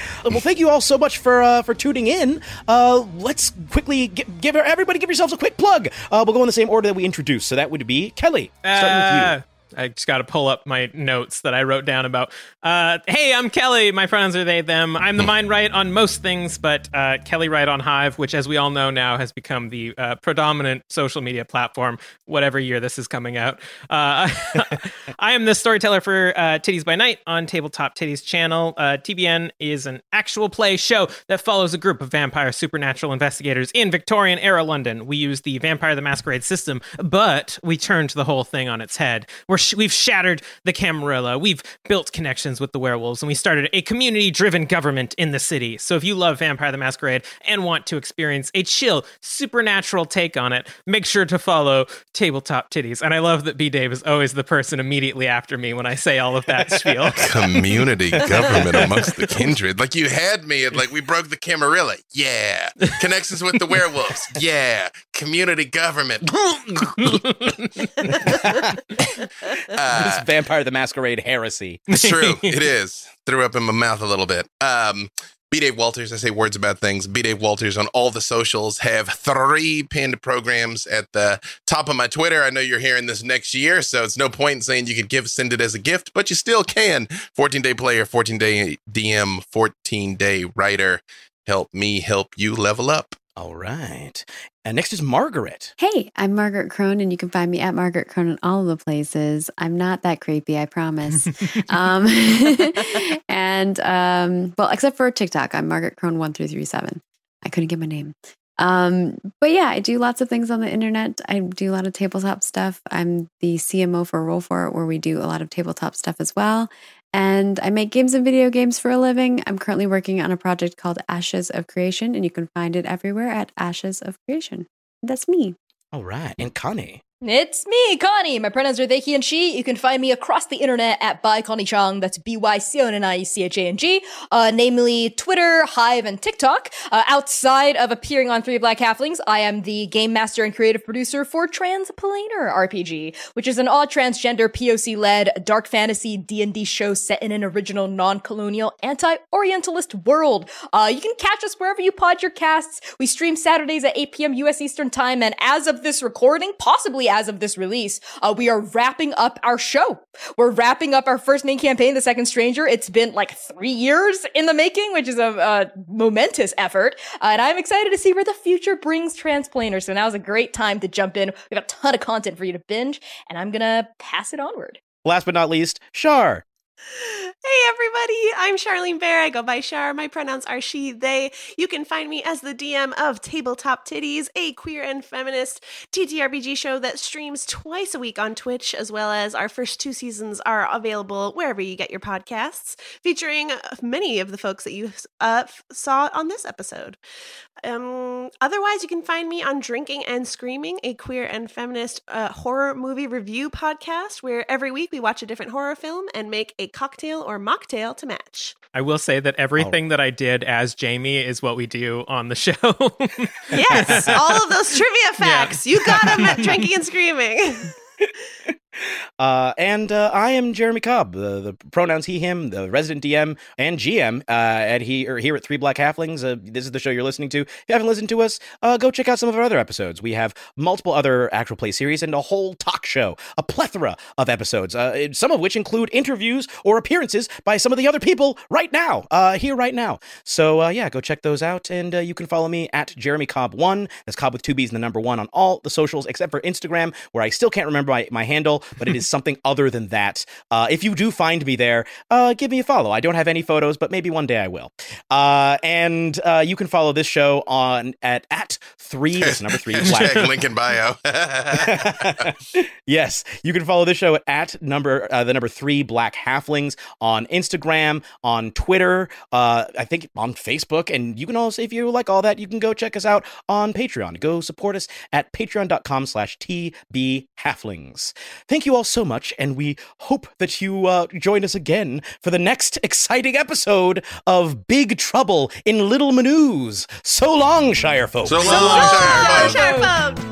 Well, thank you all so much for uh, for tuning in. Uh, let's quickly gi- give everybody give yourselves a quick plug. Uh, we'll go in the same order that we introduced. So that would be Kelly, starting with you. I just got to pull up my notes that I wrote down about. Uh, hey, I'm Kelly. My pronouns are they, them. I'm the mind right on most things, but uh, Kelly Wright on Hive, which, as we all know now, has become the uh, predominant social media platform, whatever year this is coming out. Uh, I am the storyteller for uh, Titties by Night on Tabletop Titties channel. Uh, TBN is an actual play show that follows a group of vampire supernatural investigators in Victorian era London. We use the Vampire the Masquerade system, but we turned the whole thing on its head. We're sh- we've shattered the Camarilla. We've built connections with the werewolves, and we started a community-driven government in the city. So if you love Vampire the Masquerade and want to experience a chill, supernatural take on it, make sure to follow Tabletop Titties. And I love that B Dave is always the person immediately after me when I say all of that spiel. Community government amongst the kindred. Like you had me at like we broke the Camarilla. Yeah. Connections with the werewolves. Yeah. Community government. Uh, this Vampire the Masquerade heresy. It's true. it is. Threw up in my mouth a little bit. Um, B Dave Walters, I say words about things. B Dave Walters on all the socials have three pinned programs at the top of my Twitter. I know you're hearing this next year, so it's no point in saying you could give send it as a gift, but you still can. 14 day player, 14 day DM, 14 day writer. Help me help you level up. All right. And next is Margaret. Hey, I'm Margaret Krohn, and you can find me at Margaret Krohn in all of the places. I'm not that creepy, I promise. um, and um, well, except for TikTok, I'm Margaret Krohn one three three seven. I couldn't get my name. Um, but yeah, I do lots of things on the internet. I do a lot of tabletop stuff. I'm the CMO for Roll For It, where we do a lot of tabletop stuff as well. And I make games and video games for a living. I'm currently working on a project called Ashes of Creation, and you can find it everywhere at Ashes of Creation. That's me. All right. And Connie. It's me, Connie. My pronouns are they, he, and she. You can find me across the internet at by Connie Chang. That's B Y C O N I C H A N G, uh, namely Twitter, Hive, and TikTok. Uh, outside of appearing on Three Black Halflings, I am the game master and creative producer for Transplanar RPG, which is an all transgender POC led dark fantasy D and D show set in an original non-colonial anti-Orientalist world. Uh, you can catch us wherever you pod your casts. We stream Saturdays at 8 p.m. U.S. Eastern Time, and as of this recording, possibly as of this release, uh, we are wrapping up our show. We're wrapping up our first main campaign, The Second Stranger. It's been like three years in the making, which is a, a momentous effort. Uh, and I'm excited to see where the future brings Transplanar. So now is a great time to jump in. We have got a ton of content for you to binge, and I'm going to pass it onward. Last but not least, Char. Hey everybody, I'm Charlene Bayer. I go by Char. My pronouns are she, they. You can find me as the DM of Tabletop Titties, a queer and feminist TTRPG show that streams twice a week on Twitch, as well as our first two seasons are available wherever you get your podcasts, featuring many of the folks that you uh, saw on this episode. Um, otherwise, you can find me on Drinking and Screaming, a queer and feminist uh, horror movie review podcast, where every week we watch a different horror film and make a cocktail or mocktail to match. I will say that everything oh. that I did as Jamie is what we do on the show. yes, all of those trivia facts. Yeah. You got them at Drinking and Screaming. Uh, and uh, I am Jeremy Cobb, the, the, pronouns he, him, the resident DM and GM uh, at he or here at Three Black Halflings. Uh, this is the show you're listening to. If you haven't listened to us, uh, go check out some of our other episodes. We have multiple other actual play series and a whole talk show, a plethora of episodes, uh, some of which include interviews or appearances by some of the other people right now, here right now. So yeah, go check those out, and you can follow me at Jeremy Cobb One. That's Cobb with two B's and the number one on all the socials except for Instagram, where I still can't remember my, my handle, but it is something other than that. Uh, if you do find me there, uh, give me a follow. I don't have any photos, but maybe one day I will. Uh, and uh, you can follow this show on at at three. That's number three. Black. link in bio. yes, you can follow this show at, at number uh, the number three Black Halflings on Instagram, on Twitter, uh, I think on Facebook, and you can also, if you like all that, you can go check us out on Patreon. Go support us at patreon.com/slash tb halflings. Thank you all so much, and we hope that you uh, join us again for the next exciting episode of Big Trouble in Little Mineuse. So long, Shire folks. So long, so long Shire, Shire folks.